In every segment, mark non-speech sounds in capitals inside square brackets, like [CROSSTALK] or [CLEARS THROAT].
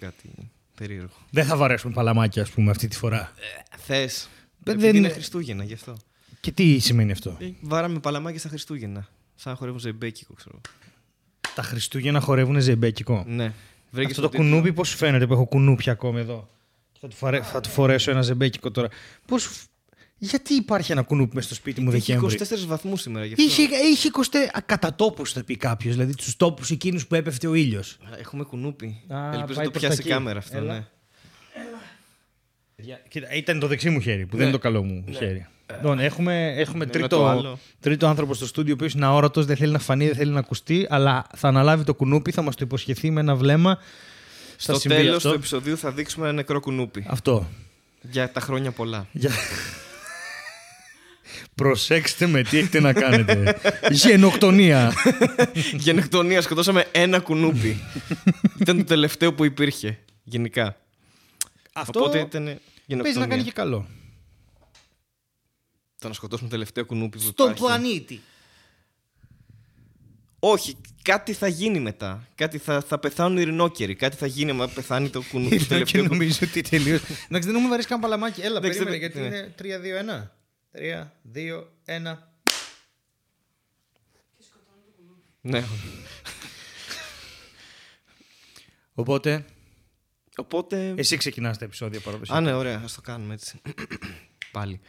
κάτι περίεργο. Δεν θα βαρέσουμε παλαμάκια, ας πούμε, αυτή τη φορά. Θες. δεν- Δεν είναι Χριστούγεννα γι' αυτό. Και τι σημαίνει αυτό; Ε, Βάραμε παλαμάκια στα Χριστούγεννα. Σαν να χορεύουν ζεμπέκικο, ξέρω. Τα Χριστούγεννα χορεύουν ζεμπέκικο; Ναι. Βρήκες Αυτό το τίτλο. κουνούπι πώς σου φαίνεται που έχω κουνούπια ακόμη εδώ; Θα του, φαρέ- θα του φορέσω ένα ζεμπέκικο τώρα. Πώς... Γιατί υπάρχει ένα κουνούπι μέσα στο σπίτι μου Είχε Δεκέμβρη; 24 βαθμούς σήμερα γι' αυτό. Είχε, είχε 20 α, κατά τόπους, θα πει κάποιος. Δηλαδή τους τόπους εκείνους που έπεφτε ο ήλιος. Α, Έχουμε κουνούπι. Α, Ελπίζω πάει να το προς πιάσει τα η εκεί. κάμερα αυτό. Έλα. Ναι. Κοίτα, ήταν το δεξί μου χέρι, που δεν Ναι. είναι το καλό μου χέρι. Λοιπόν, έχουμε, έχουμε Ναι, τρίτο, το άλλο. τρίτο άνθρωπο στο στούντιο, ο οποίος είναι αόρατος, δεν θέλει να φανεί, δεν θέλει να ακουστεί, αλλά θα αναλάβει το κουνούπι, θα μας το υποσχεθεί με ένα βλέμμα. Θα Στο συμβεί τέλος αυτό. του επεισοδίου θα δείξουμε ένα νεκρό κουνούπι. Αυτό. Για τα χρόνια πολλά. [LAUGHS] Για... Προσέξτε με τι έχετε να κάνετε. Γενοκτονία. Γενοκτονία, σκοτώσαμε ένα κουνούπι. ήταν το τελευταίο που υπήρχε. Γενικά. Αυτό Οπότε ήταν παίζει γενοκτονία. να κάνει και καλό. Το να σκοτώσουμε το τελευταίο κουνούπι που Στον υπάρχει. πλανήτη. Όχι, κάτι θα γίνει μετά. Κάτι θα, θα πεθάνουν οι ειρηνόκεροι. Κάτι θα γίνει μα πεθάνει το κουνούπι. [LAUGHS] το και τελευταίο κουνούπι. νομίζω ότι τελείω. Εντάξει, δεν έχουμε βαρέσει καν παλαμάκι. Έλα, Εντάξει, περίμενε δεν- γιατί ναι. είναι 3-2-1. 3-2-1. Ναι. Οπότε, Οπότε. εσύ ξεκινάς τα επεισόδια παραδοσιακά. Α, ναι, ωραία, ας το κάνουμε έτσι. Πάλι.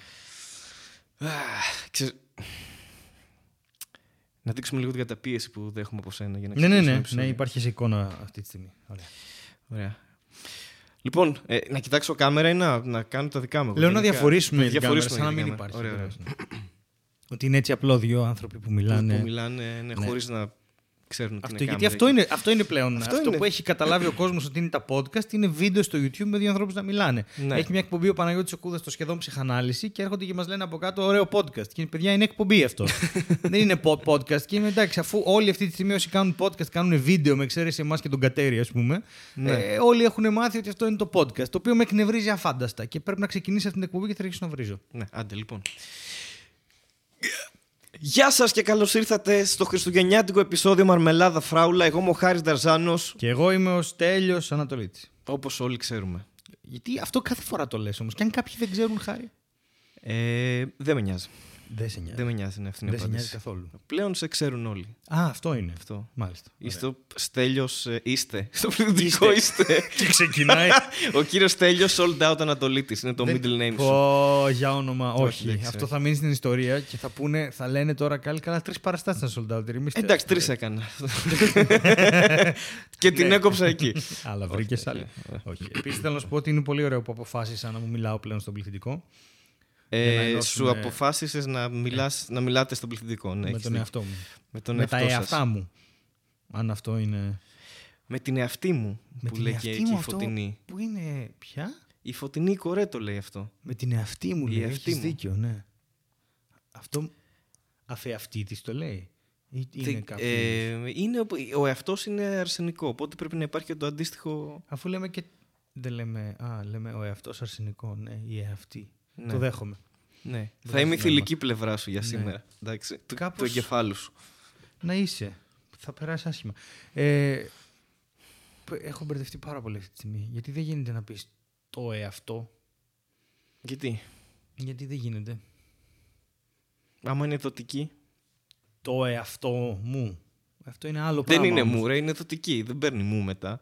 Αχ, ξέρεις, Να δείξουμε λίγο την καταπίεση που δέχομαι από σένα για να Ναι, ναι, ξεκινήσουμε ναι, το επεισόδιο. ναι, υπάρχει σε εικόνα αυτή τη στιγμή. Ωραία. Ωραία. Λοιπόν, ε, να κοιτάξω κάμερα ή να, να κάνω τα δικά μου. Λέω να γενικά. διαφορήσουμε Να την κάμερα, διαφορήσουμε σαν να την μην κάμερα. υπάρχει. Ωραία, ωραία. ακριβώς, ναι. Ότι είναι έτσι απλό δύο άνθρωποι που μιλάνε. Που μιλάνε ναι, Ναι. χωρίς να ξέρουν τι Αυτό, είναι γιατί κάμερα. αυτό είναι, αυτό είναι πλέον. Αυτό Αυτό, είναι. που έχει καταλάβει ο κόσμος ότι είναι τα podcast είναι βίντεο στο YouTube με δύο ανθρώπους να μιλάνε. Ναι. Έχει μια εκπομπή ο Παναγιώτης ο Κούδας στο σχεδόν ψυχανάλυση και έρχονται και μας λένε από κάτω ωραίο podcast. Και παιδιά είναι εκπομπή αυτό. [LAUGHS] Δεν είναι po- podcast. Και είμαι εντάξει, αφού όλοι αυτή τη στιγμή όσοι κάνουν podcast κάνουν βίντεο με εξαίρεση εμάς και τον Κατέρι, ας πούμε. Ναι. Ε, όλοι έχουν μάθει ότι αυτό είναι το podcast. Το οποίο με εκνευρίζει αφάνταστα. Και πρέπει να ξεκινήσει αυτή την εκπομπή και θα αρχίσω να βρίζω. Ναι, άντε λοιπόν. Γεια σας και καλώς ήρθατε στο χριστουγεννιάτικο επεισόδιο Μαρμελάδα Φράουλα. Εγώ είμαι ο Χάρης Νταρζάνος, Και εγώ είμαι ο Στέλιος Ανατολίτης. όπως όλοι ξέρουμε. Γιατί αυτό κάθε φορά το λες όμως. Και αν κάποιοι δεν ξέρουν χάρη. Ε, δεν με νοιάζει. Δεν σε νοιάζει. Δεν με νοιάζει, είναι αυτή είναι η Δεν σε νοιάζει απάντηση. καθόλου. Πλέον σε ξέρουν όλοι. Α, αυτό είναι. Αυτό. Μάλιστα. Είστε ο Στέλιος, ε, είστε. Στο πληθυντικό είστε. [LAUGHS] Και ξεκινάει. [LAUGHS] ο κύριος Στέλιος Sold Out Ανατολίτης. Είναι το Δεν- middle name σου. Πω, για όνομα. Όχι. εντάξει, Αυτό όχι. θα μείνει στην ιστορία και θα, πούνε, θα λένε τώρα καλή καλά τρεις παραστάσεις να sold out. Ηρεμήστε. Εντάξει, τρεις έκανα. [LAUGHS] και την έκοψα εκεί. Αλλά βρήκες άλλη. Όχι. Επίσης θέλω να σου πω ότι είναι πολύ ωραίο που αποφάσισα να μου μιλάω πλέον στον πληθυντικό. Για να Ε, ενώσουμε- σου αποφάσισες να, μιλάς, να μιλάτε στον πληθυντικό. Ναι, με έχεις τον δίκιο. εαυτό μου. Με τον με τα εαυτό εαυτά σας. μου. Αν αυτό είναι. Με την εαυτή μου Με που την λέγει εαυτή εκεί μου η αυτό Φωτεινή. Που είναι. Ποια; Η Φωτεινή κορέ το λέει αυτό. Με την εαυτή μου Η λέει. εαυτή Έχεις μου. δίκιο, ναι. Αυτό. Αφεαυτή της το λέει. Ή είναι Τι- κάποιος; ε, είναι, ο- ο εαυτός είναι αρσενικό, οπότε πρέπει να υπάρχει και το αντίστοιχο. Αφού λέμε και. Δεν λέμε. Α, λέμε ο εαυτός αρσενικό. Ναι, η εαυτή. Ναι. Το δέχομαι. Ναι. Θα βγάζει είμαι η νόημα. θηλυκή πλευρά σου για Ναι. σήμερα. Εντάξει, του, Κάπως- του εγκεφάλου σου. Να είσαι. Θα περάσει άσχημα. Ε, π- έχω μπερδευτεί πάρα πολύ αυτή τη στιγμή. Γιατί δεν γίνεται να πεις το εαυτό. Γιατί, Γιατί δεν γίνεται. άμα είναι δοτική. Το εαυτό μου. Αυτό είναι άλλο Δεν πράγμα. είναι όμως. μου, ρε, είναι δοτική. Δεν παίρνει μου μετά.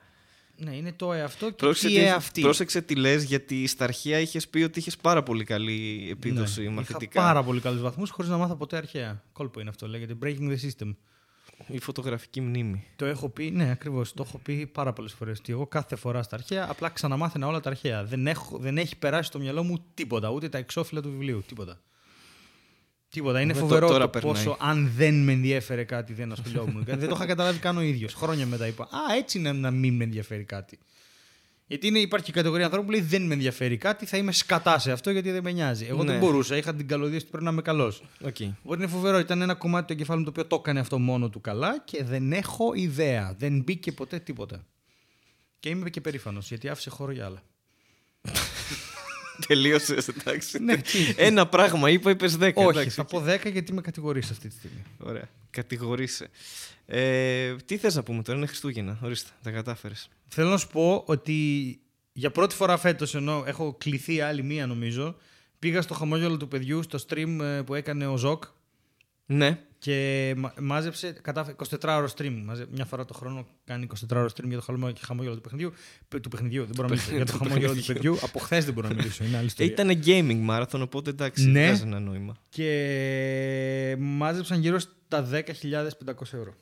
Ναι, είναι το εαυτό και Πρόσεξε η τι, εαυτή. πρόσεξε τι λες, γιατί στα αρχαία είχες πει ότι είχες πάρα πολύ καλή επίδοση Ναι, μαθητικά. Είχα πάρα πολύ καλούς βαθμούς χωρίς να μάθω ποτέ αρχαία. Κόλπο είναι αυτό. Λέγεται breaking the system. Η φωτογραφική μνήμη. Το έχω πει, ναι, ακριβώς. Το έχω πει πάρα πολλές φορές. Ότι εγώ κάθε φορά στα αρχαία απλά ξαναμάθαινα όλα τα αρχαία. Δεν, έχω, δεν έχει περάσει στο μυαλό μου τίποτα, ούτε τα εξώφυλλα του βιβλίου. Τίποτα. Τίποτα. Είναι Ε, το- φοβερό τώρα το περνάει. πόσο αν δεν με ενδιέφερε κάτι δεν ασχολιόμουν. δεν το είχα καταλάβει καν ο ίδιος. Χρόνια μετά είπα Α, έτσι είναι να μην με ενδιαφέρει κάτι. Γιατί είναι, υπάρχει και η κατηγορία ανθρώπων που λέει Δεν με ενδιαφέρει κάτι, θα είμαι σκατά σε αυτό γιατί δεν με νοιάζει. Εγώ Ναι. δεν μπορούσα, είχα την καλωδία ότι πρέπει να είμαι καλός. Okay. Οπότε είναι φοβερό. Ήταν ένα κομμάτι του εγκεφάλου μου το οποίο το έκανε αυτό μόνο του καλά και δεν έχω ιδέα. Δεν μπήκε ποτέ τίποτα. Και είμαι και περήφανος γιατί άφησε χώρο για άλλα. [LAUGHS] [LAUGHS] τελείωσε. Εντάξει. Ναι, τι. Ένα πράγμα είπα, είπες 10. Όχι, εντάξει. θα πω 10 γιατί με κατηγορείς αυτή τη στιγμή. Ωραία. Κατηγορείσαι. Ε, τι θες να πούμε τώρα, είναι Χριστούγεννα. Ορίστε, τα κατάφερες. Θέλω να σου πω ότι για πρώτη φορά φέτος, ενώ έχω κληθεί άλλη μία νομίζω, πήγα στο χαμόγελο του παιδιού στο stream ε, που έκανε ο Ζοκ Ναι. και μα- μάζεψε κατάφερε 24 ώρο stream. Μαζε, μια φορά το χρόνο κάνει 24 ώρο stream για το χαμόγελο, χαμόγελο του παιχνιδιού. Πε- Του παιχνιδιού, δεν μπορώ να μιλήσω. για το [LAUGHS] του χαμόγελο του παιχνιδιού. παιδιού. Από χθες δεν μπορώ να μιλήσω. Είναι άλλη ιστορία. Ήταν gaming marathon, οπότε εντάξει, Ναι. βγάζει ένα νόημα. Και μάζεψαν γύρω στα 10.500 ευρώ.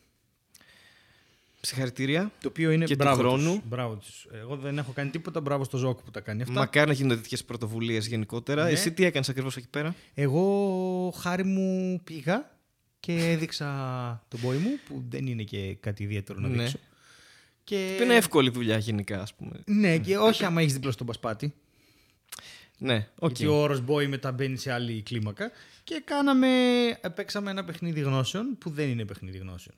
Συγχαρητήρια. Το οποίο είναι Και του μπράβο χρόνου. τους. Μπράβο τους. Εγώ δεν έχω κάνει τίποτα. Μπράβο στο Ζόκ που τα κάνει αυτά. Μακάρι να γίνονται τέτοιες πρωτοβουλίες γενικότερα. Ναι. Εσύ τι έκανες ακριβώς εκεί πέρα; Εγώ χάρη μου πήγα και έδειξα τον boy μου που δεν είναι και κάτι ιδιαίτερο να Ναι. δείξω. Και... Που είναι εύκολη δουλειά γενικά, ας πούμε. Ναι, και όχι άμα έχεις δίπλα στον πασπάτη. Ναι, οκ. Γιατί ο όρος μπόι μετά μπαίνει σε άλλη κλίμακα. Και κάναμε, παίξαμε ένα παιχνίδι γνώσεων που δεν είναι παιχνίδι γνώσεων.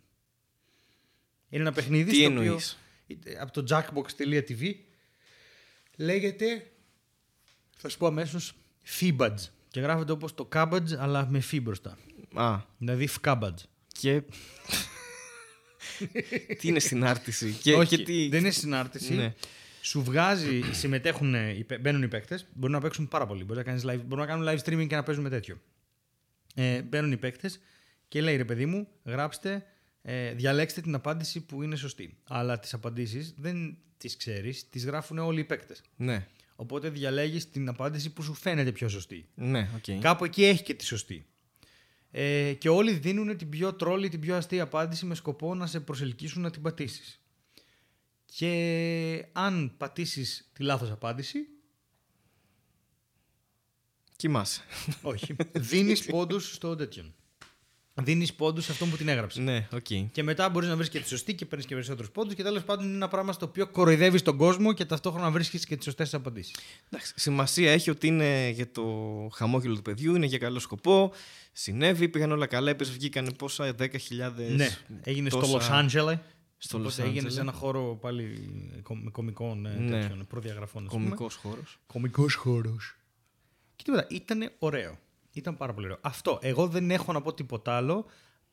Είναι ένα παιχνίδι Τι στο εννοείς; οποίο από το jackbox.tv λέγεται, θα σου πω αμέσως, Fibbage. Και γράφεται όπως το cabbage αλλά με φι μπροστά. Α, Δηλαδή fcabbage. και. [LAUGHS] τι είναι συνάρτηση. Και, Όχι, και τι... δεν είναι συνάρτηση. Ναι. Σου βγάζει, συμμετέχουν, οι παί- μπαίνουν οι παίκτες, μπορούν να παίξουν πάρα πολύ. Μπορεί να κάνεις live, μπορούν να κάνουν live streaming και να παίζουν με τέτοιο. Ε, μπαίνουν οι παίκτες και λέει ρε παιδί μου, γράψτε, ε, διαλέξτε την απάντηση που είναι σωστή. Αλλά τις απαντήσεις δεν τις ξέρεις, τις γράφουν όλοι οι παίκτες. Ναι, Οπότε διαλέγεις την απάντηση που σου φαίνεται πιο σωστή. ναι, οκ. Κάπου εκεί έχει και τη σωστή. Ε, και όλοι δίνουν την πιο τρόλη, την πιο αστεία απάντηση με σκοπό να σε προσελκύσουν να την πατήσεις. Και αν πατήσεις τη λάθος απάντηση, Κοιμάσαι. όχι, δίνεις πόντους στο τέτοιον. Δίνεις πόντους σε αυτόν που την έγραψε. ναι, οκ. Και μετά μπορείς να βρεις και τη σωστή και παίρνεις και περισσότερους πόντους. Και τέλος πάντων είναι ένα πράγμα στο οποίο κοροϊδεύεις τον κόσμο και ταυτόχρονα βρίσκεις και τις σωστές απαντήσεις. Εντάξει, σημασία έχει ότι είναι για το χαμόγελο του παιδιού, είναι για καλό σκοπό. Συνέβη, πήγαν όλα καλά, έπεσε, βγήκαν πόσα, 10.000. Ναι, έγινε στο τόσα- Los Angeles. Στο Οπότε Los έγινε Angeles. σε ένα χώρο πάλι κο- με κομικών ε, Ναι. τέτοιων προδιαγραφών. ας πούμε. Κομικός χώρος. Κομικός χώρος. Και τίποτα, ήταν ωραίο. Ήταν πάρα πολύ ωραίο. Αυτό. Εγώ δεν έχω να πω τίποτα άλλο.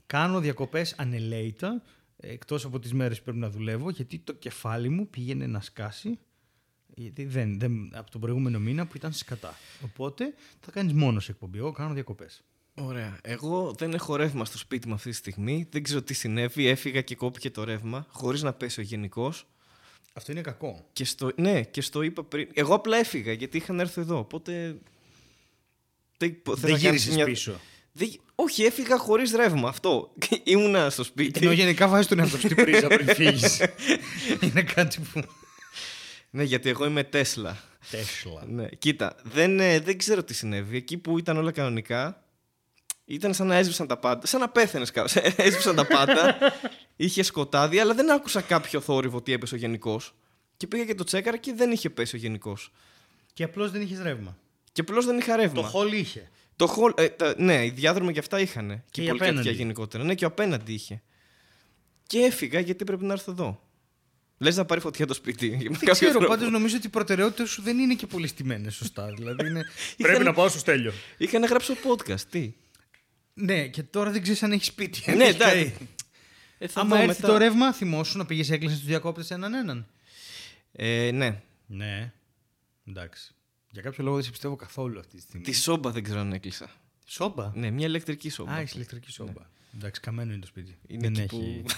Κάνω διακοπές ανελαίητα, εκτός από τις μέρες που πρέπει να δουλεύω, γιατί το κεφάλι μου πήγαινε να σκάσει γιατί δεν, δεν, από τον προηγούμενο μήνα που ήταν σκατά. Οπότε θα κάνεις μόνος σε εκπομπή. Εγώ κάνω διακοπές. Ωραία. Εγώ δεν έχω ρεύμα στο σπίτι μου αυτή τη στιγμή. Δεν ξέρω τι συνέβη. Έφυγα και κόπηκε το ρεύμα, χωρίς να πέσει ο γενικό. Αυτό είναι κακό. Και στο, ναι, και στο είπα πριν. Εγώ απλά έφυγα γιατί είχα να έρθω εδώ. Οπότε. Δεν, θες δεν να κάνεις γύρισες μια- πίσω. Δεν- όχι, έφυγα χωρίς ρεύμα. Αυτό. [LAUGHS] Ήμουνα στο σπίτι. Ενώ γενικά βάζεις τον εαυτό σου στην πρίζα πριν [LAUGHS] φύγεις. είναι κάτι που... Ναι, γιατί εγώ είμαι Τέσλα. Τέσλα. Ναι. Κοίτα, δεν, ε, δεν ξέρω τι συνέβη. Εκεί που ήταν όλα κανονικά, ήταν σαν να έσβησαν τα πάντα. Σαν να πέθανε κάπου. Έσβησαν τα πάντα. [LAUGHS] είχε σκοτάδι, αλλά δεν άκουσα κάποιο θόρυβο ότι έπεσε ο γενικός. Και πήγα και το τσέκαρα και δεν είχε πέσει ο γενικός. Και απλώς δεν είχες ρεύμα. Και απλώς δεν είχα ρεύμα. Το hall είχε. Το hall- ε, τα- ναι, οι διάδρομοι και αυτά είχαν. Και, οι πολύ απέναντι. τέτοια γενικότερα. Ναι, και ο απέναντι είχε. Και έφυγα γιατί πρέπει να έρθω εδώ. Λες να πάρει φωτιά το σπίτι. με Δεν κάποιο ξέρω, τρόπο. πάντως νομίζω ότι οι προτεραιότητες σου δεν είναι και πολύ στημένες σωστά. Δηλαδή είναι... Είχαν- [LAUGHS] Πρέπει να πάω στο στέλιο. Είχα να γράψω podcast. Τι; Ναι, και τώρα δεν ξέρεις αν έχεις σπίτι. ναι, εντάξει. Ε, θα Άμα δω έρθει μετά. το ρεύμα, θυμόσου να πήγες έκλεισες τους διακόπτες έναν έναν. Ε, ναι. Ναι. Εντάξει. Για κάποιο λόγο δεν σε πιστεύω καθόλου αυτή τη στιγμή. Τη σόμπα δεν ξέρω αν έκλεισα. Σόμπα; Ναι, μια ηλεκτρική σόμπα. Α, έχει ηλεκτρική σόμπα. Εντάξει, καμένο είναι το σπίτι. Είναι δεν εκεί έχει. που-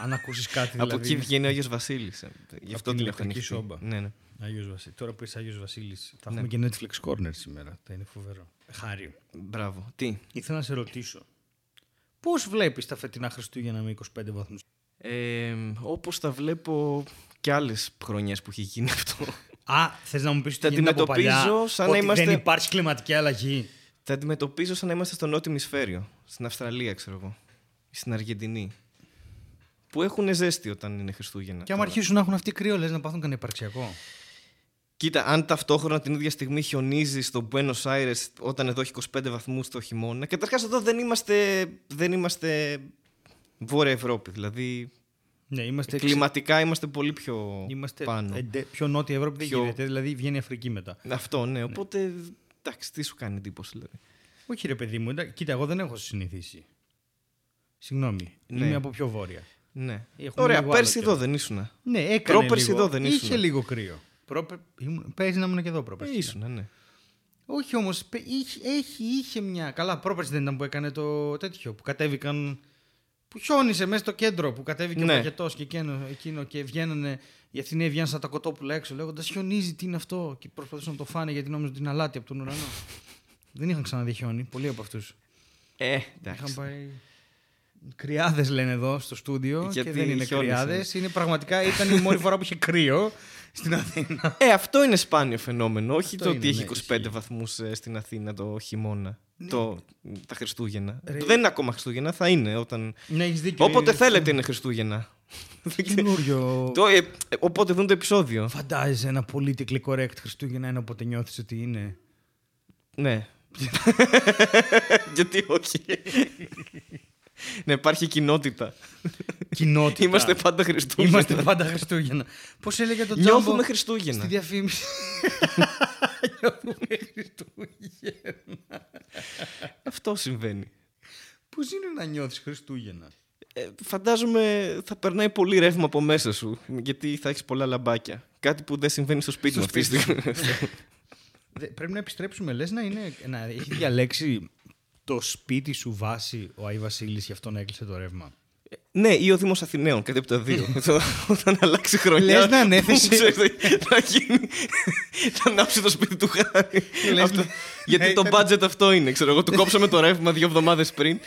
αν ακούσεις κάτι [LAUGHS] δηλαδή. Από εκεί βγαίνει ο Άγιος Βασίλης. ε, Γι' αυτό την την έχω ηλεκτρική ανοιχτή. σόμπα. Ναι, ναι. Άγιος Βασίλης. Τώρα που είσαι Άγιος Βασίλης, θα Ναι. έχουμε και Netflix Corner σήμερα. Θα είναι φοβερό. Χάριο. Μπράβο. Τι; Ήθελα να σε ρωτήσω. Πώς βλέπεις τα φετινά Χριστούγεννα με 25 βαθμούς; Ε, όπως τα βλέπω κι άλλες χρονιές που έχει γίνει αυτό. Α, θες να μου πεις Τα ότι γίνεται από παλιά, αντιμετωπίζω σαν να ότι είμαστε- δεν υπάρχει κλιματική αλλαγή; Τα αντιμετωπίζω σαν να είμαστε στο νότιο ημισφαίριο. Στην Αυστραλία, ξέρω εγώ. Ή στην Αργεντινή. Που έχουν ζέστη όταν είναι Χριστούγεννα. Και άμα Τώρα. αρχίσουν να έχουν αυτοί κρύο, λε να πάθουν κανένα υπαρξιακό. Κοίτα, αν ταυτόχρονα την ίδια στιγμή χιονίζει στο Buenos Aires όταν εδώ έχει 25 βαθμούς το χειμώνα. Καταρχάς εδώ δεν είμαστε, δεν είμαστε Βόρεια Ευρώπη. Δηλαδή Ναι, είμαστε, εξ- Κλιματικά είμαστε πολύ πιο είμαστε πάνω. εντε- πιο νότια Ευρώπη δεν Πιο- γίνεται. Δηλαδή βγαίνει η Αφρική μετά. Αυτό, ναι. Οπότε, εντάξει, τι σου κάνει εντύπωση, δηλαδή. Όχι ρε παιδί μου, εντά- κοίτα, εγώ δεν έχω συνηθίσει. Συγγνώμη, Ναι. είμαι από πιο βόρεια. Ναι. Έχουμε Ωραία, λίγο πέρσι άλλο εδώ καιρό. δεν ήσουν. Ναι, έκανε Πρόπερσι λίγο. εδώ δεν Είχε ήσουν. λίγο κρύο. Πρόπε... Ήμουν... Παίζει να ήμουν και εδώ πρόπερσι. Ήσουν, ναι. Όχι όμως, είχε, έχει, είχε μια. Καλά, πρόπερσι δεν ήταν που έκανε το τέτοιο. Που κατέβηκαν. Που χιόνισε μέσα στο κέντρο. Που κατέβηκε Ναι. ο πακετό και εκείνο, εκείνο και βγαίνανε. Οι Αθηναίοι βγαίνουν σαν τα κοτόπουλα έξω λέγοντας Χιονίζει, τι είναι αυτό. Και προσπαθούσαν να το φάνε γιατί νόμιζαν ότι είναι αλάτι από τον ουρανό. δεν είχαν ξαναδεί χιόνι. Πολλοί από αυτούς. Ε, Είχαν εντάξει. πάει. Κρυάδες λένε εδώ στο στούντιο. Γιατί και δεν είναι χιόνισαν. κρυάδες. Είναι πραγματικά ήταν η μόνη φορά που είχε κρύο στην Αθήνα. Ε, αυτό είναι σπάνιο φαινόμενο. Όχι Αυτό το είναι, ότι έχει ναι, 25 ισχύει. βαθμούς στην Αθήνα το χειμώνα. Το, τα Χριστούγεννα. Ρε. Δεν είναι ακόμα Χριστούγεννα, θα είναι όταν. Ναι, έχεις δίκιο. Όποτε είναι θέλετε είναι Χριστούγεννα. [LAUGHS] Καινούριο. το, ε, ε, όποτε δουν το επεισόδιο. Φαντάζεσαι ένα politically correct Χριστούγεννα είναι όποτε νιώθεις ότι είναι. Ναι. [LAUGHS] Γιατί όχι; ναι, υπάρχει κοινότητα. Κοινότητα. Είμαστε πάντα Χριστούγεννα. Είμαστε πάντα Χριστούγεννα. Πώς έλεγε το Τζάμπο Νιώθουμε στη Χριστούγεννα. διαφήμιση; [LAUGHS] Νιώθουμε Χριστούγεννα. Αυτό συμβαίνει. Πώς είναι να νιώθεις Χριστούγεννα; Ε, φαντάζομαι θα περνάει πολύ ρεύμα από μέσα σου. Γιατί θα έχεις πολλά λαμπάκια. Κάτι που δεν συμβαίνει στο σπίτι μου αυτή τη στιγμή. Δε- Πρέπει να επιστρέψουμε, λες να, είναι, να έχει διαλέξει το σπίτι σου βάση ο Άι Βασίλης γι' αυτό να έκλεισε το ρεύμα. Ναι, ή ο Δήμος Αθηναίων, κάτι από τα δύο. [LAUGHS] Όταν αλλάξει χρονιά. Λες να [LAUGHS] ανέθεσε. που ξέρεις, Θα γίνει. [LAUGHS] Θα ανάψει το σπίτι του χάρη. Λες Αυτό- να- Γιατί να το ήταν- budget αυτό είναι. Ξέρω εγώ, του κόψαμε το ρεύμα δύο εβδομάδες πριν.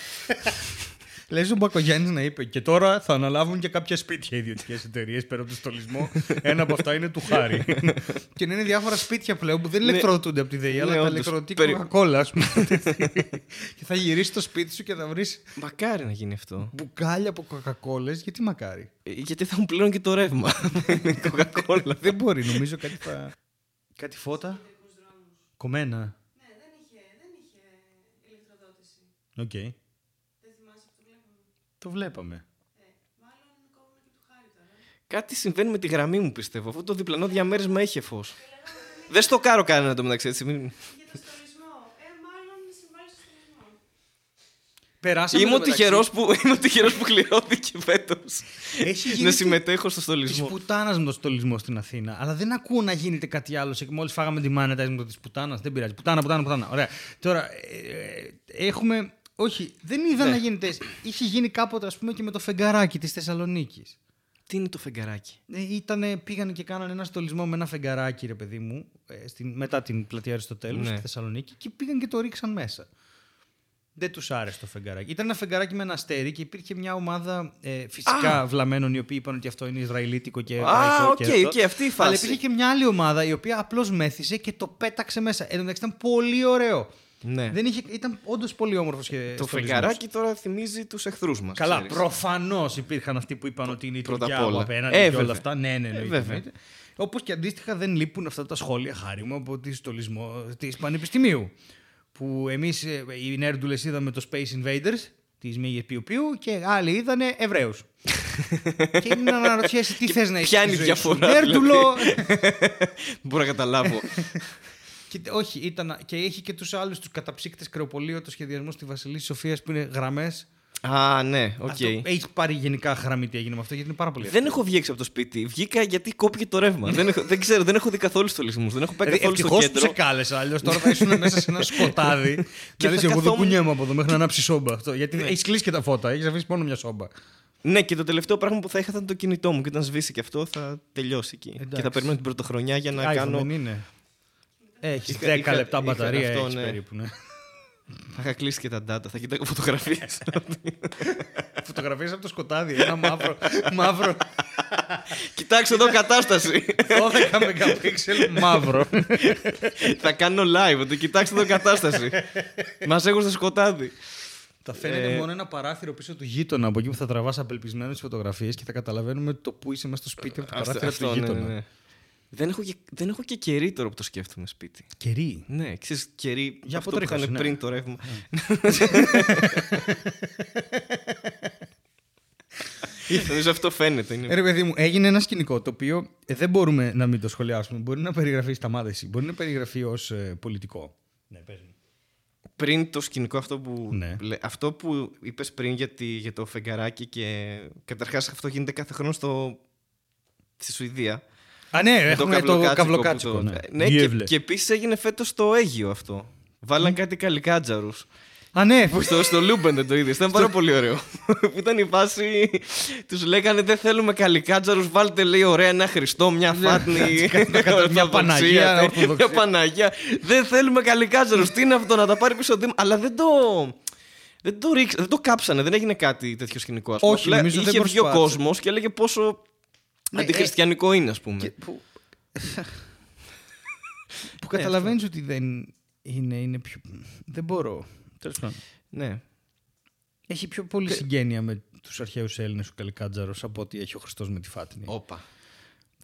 Λες ο Μπακογιάννης να είπε και τώρα θα αναλάβουν και κάποια σπίτια ιδιωτικές εταιρείες πέρα από το στολισμό. Ένα από αυτά είναι του Χάρη. [LAUGHS] και να είναι διάφορα σπίτια πλέον που δεν Ναι. ηλεκτροδοτούνται από τη ΔΕΗ, αλλά Ναι, τα όντως. ηλεκτροδοτεί Περι- κοκακόλα, ας πούμε. [LAUGHS] και θα γυρίσει στο σπίτι σου και θα βρεις Μακάρι να γίνει αυτό. μπουκάλια από κοκακόλες. Γιατί μακάρι. Ε, Γιατί θα μου πληρώνει και το ρεύμα. Είναι [LAUGHS] Coca-Cola. δεν μπορεί, νομίζω κάτι θα... Κάτι φώτα; Κομμένα. Ναι, δεν είχε, δεν είχε ηλεκτροδότηση. Οκ. Δεν θυμάσαι που το βλέπαμε. Το βλέπαμε. Ε, μάλλον κόβουμε και του χάρη τώρα. Κάτι συμβαίνει με τη γραμμή μου, πιστεύω. Αυτό το διπλανό διαμέρισμα είχε φως. Δεν στο κάρω κανένα το μεταξύ έτσι. μην- Για το στολισμό. Ε, μάλλον συμβάλλει στο στολισμό. Περάσαμε Είμαι το ο μεταξύ. τυχερός που, είμαι ο τυχερός που κληρώθηκε φέτος. Έχει γίνει να τη- συμμετέχω στο Της στολισμό. πουτάνας με το στολισμό στην Αθήνα. Αλλά δεν ακούω να γίνεται κάτι άλλο. Μόλις φάγαμε τη monetizing της πουτάνας, δεν πειράζει. Πουτάνα, πουτάνα, πουτάνα. Ωραία. Τώρα ε, ε, έχουμε. Όχι, δεν είδα Ναι. να γίνεται. Είχε γίνει κάποτε, ας πούμε, και με το φεγγαράκι της Θεσσαλονίκης. Τι είναι το φεγγαράκι; Ε, ήτανε, πήγαν και κάνανε ένα στολισμό με ένα φεγγαράκι, ρε παιδί μου, ε, στην, μετά την πλατεία Αριστοτέλους Ναι. στη Θεσσαλονίκη και πήγαν και το ρίξαν μέσα. Δεν τους άρεσε το φεγγαράκι. Ήταν ένα φεγγαράκι με ένα αστέρι και υπήρχε μια ομάδα ε, φυσικά βλαμμένων οι οποίοι είπαν ότι αυτό είναι Ισραηλίτικο και Α, εβραϊκό οκ, και αυτό. οκ, αυτή η φάση. Αλλά υπήρχε και μια άλλη ομάδα η οποία απλώς μέθησε και το πέταξε μέσα. Εν τω μεταξύ ήταν πολύ ωραίο. Ναι. Δεν είχε, ήταν όντως πολύ όμορφος και Το στολισμός. φεγγαράκι τώρα θυμίζει τους εχθρούς μας. Καλά, προφανώς υπήρχαν αυτοί που είπαν ότι είναι η Πρώτα Τουρκιά απ' όλα. από απέναντι Ε, και βέβαια. όλα αυτά. Ναι, ναι, ναι. βέβαια. Όπως και αντίστοιχα δεν λείπουν αυτά τα σχόλια χάρη μου από τη στολισμό της Πανεπιστημίου. Που εμείς οι νέρντουλες είδαμε το Space Invaders της Μίγε Πιου Πιου και άλλοι είδανε Εβραίους. [LAUGHS] και είναι να αναρωτιέσαι τι θες να έχεις. ποια είναι η διαφορά, Νέρντουλο. [LAUGHS] Μπορώ να καταλάβω. [LAUGHS] και, όχι, ήταν, και έχει και τους άλλους τους καταψύκτες κρεοπωλείου το σχεδιασμό στη Βασιλίσσης Σοφίας που είναι γραμμές. Α, ναι, οκ. Έχει πάρει γενικά γραμμή τι έγινε με αυτό γιατί είναι πάρα πολύ Δεν έχω βγει έξω από το σπίτι. Βγήκα γιατί κόπηκε το ρεύμα. δεν, έχω, δεν ξέρω, δεν έχω δει καθόλου στολισμούς. Δεν έχω πάει καθόλου στο Ευτυχώς που κέντρο. σε κάλεσα. Αλλιώς τώρα θα ήσουν μέσα σε ένα [LAUGHS] σκοτάδι. Και και λες, θα εγώ δεν καθόμουν- κουνιέμαι από εδώ μέχρι να ανάψει σόμπα. Αυτό, γιατί Ναι. έχεις κλείσει και τα φώτα. Έχεις αφήσει μόνο μια σόμπα. Ναι, και το τελευταίο πράγμα που θα είχα θα ήταν το κινητό μου. Και όταν σβήσει και αυτό θα τελειώσει εκεί. Εντάξει. Και θα περιμένω την πρωτοχρονιά για να iPhone κάνω. δεν είναι. Έχεις Είχα- 10 είχα- λεπτά είχα μπαταρία αυτό, έχεις ναι. περίπου. Ναι. Θα είχα κλείσει και τα data. Θα κοιτάω φωτογραφίες. [LAUGHS] Φωτογραφίες από το σκοτάδι. Ένα μαύρο. μαύρο Κοιτάξτε εδώ κατάσταση. 12 MP μαύρο. θα κάνω live. Ότι κοιτάξτε εδώ κατάσταση. Μας έχουν στο σκοτάδι. Θα φαίνεται Ε, μόνο ένα παράθυρο πίσω του γείτονα από εκεί που θα τραβάς απελπισμένες φωτογραφίες και θα καταλαβαίνουμε το που είσαι μέσα στο σπίτι από το Αυτό- παράθυρο του αυτό, ναι, γείτονα. ναι, ναι. Δεν έχω, και, δεν έχω και κερί τώρα που το σκέφτομαι σπίτι. Κερί. Ναι, ξέρεις, κερί Για αυτό που αποτρίχωση, είχαν ναι. πριν το ρεύμα. Νομίζω αυτό φαίνεται. Είναι... Ε, Ρε παιδί μου, έγινε ένα σκηνικό το οποίο ε, δεν μπορούμε να μην το σχολιάσουμε. Μπορεί να περιγραφεί στα μάτια εσύ, μπορεί να περιγραφεί ως πολιτικό. Ναι, πες μου. πριν το σκηνικό αυτό που, Ναι. λέ- αυτό που είπες πριν για, τη- για το φεγγαράκι και καταρχάς αυτό γίνεται κάθε χρόνο στο, στη Σουηδία. Α, ναι, Με έχουμε το καβλοκάτσικο καυλοκάτσικο. που το- Ναι, ναι και, Γιέβλε. και επίσης έγινε φέτος στο Αίγιο αυτό. Βάλαν κάτι καλικάτζαρους. Α, ναι, Που στο, στο Luben δεν το είδες. Ήταν πάρα πολύ ωραίο. που ήταν η φάση. Τους λέγανε δεν θέλουμε καλικάτζαρους. Βάλτε λέει ωραία ένα Χριστό, μια φάτνη. Ναι, μια ορθοδοξία, Παναγία, ναι, ορθοδοξία. Μια Παναγία. Δεν θέλουμε καλικάτζαρους. Τι είναι αυτό να τα πάρει πίσω. ο Δήμος. Αλλά δεν το. Δεν το, ρίξ, δεν το κάψανε, δεν έγινε κάτι τέτοιο σκηνικό. Ας πούμε. Όχι, Απλά νομίζω δεν είχε βγει ο προσπάθησε. κόσμος και έλεγε πόσο Ναι, αντιχριστιανικό είναι, ας πούμε. Και που [LAUGHS] που καταλαβαίνεις ότι δεν είναι, είναι πιο. Δεν μπορώ. Τέλος πάντων. Ναι. Έχει πιο πολύ συγγένεια με τους αρχαίους Έλληνες ο Καλικάτζαρος από ότι έχει ο Χριστός με τη Φάτνη. Όπα.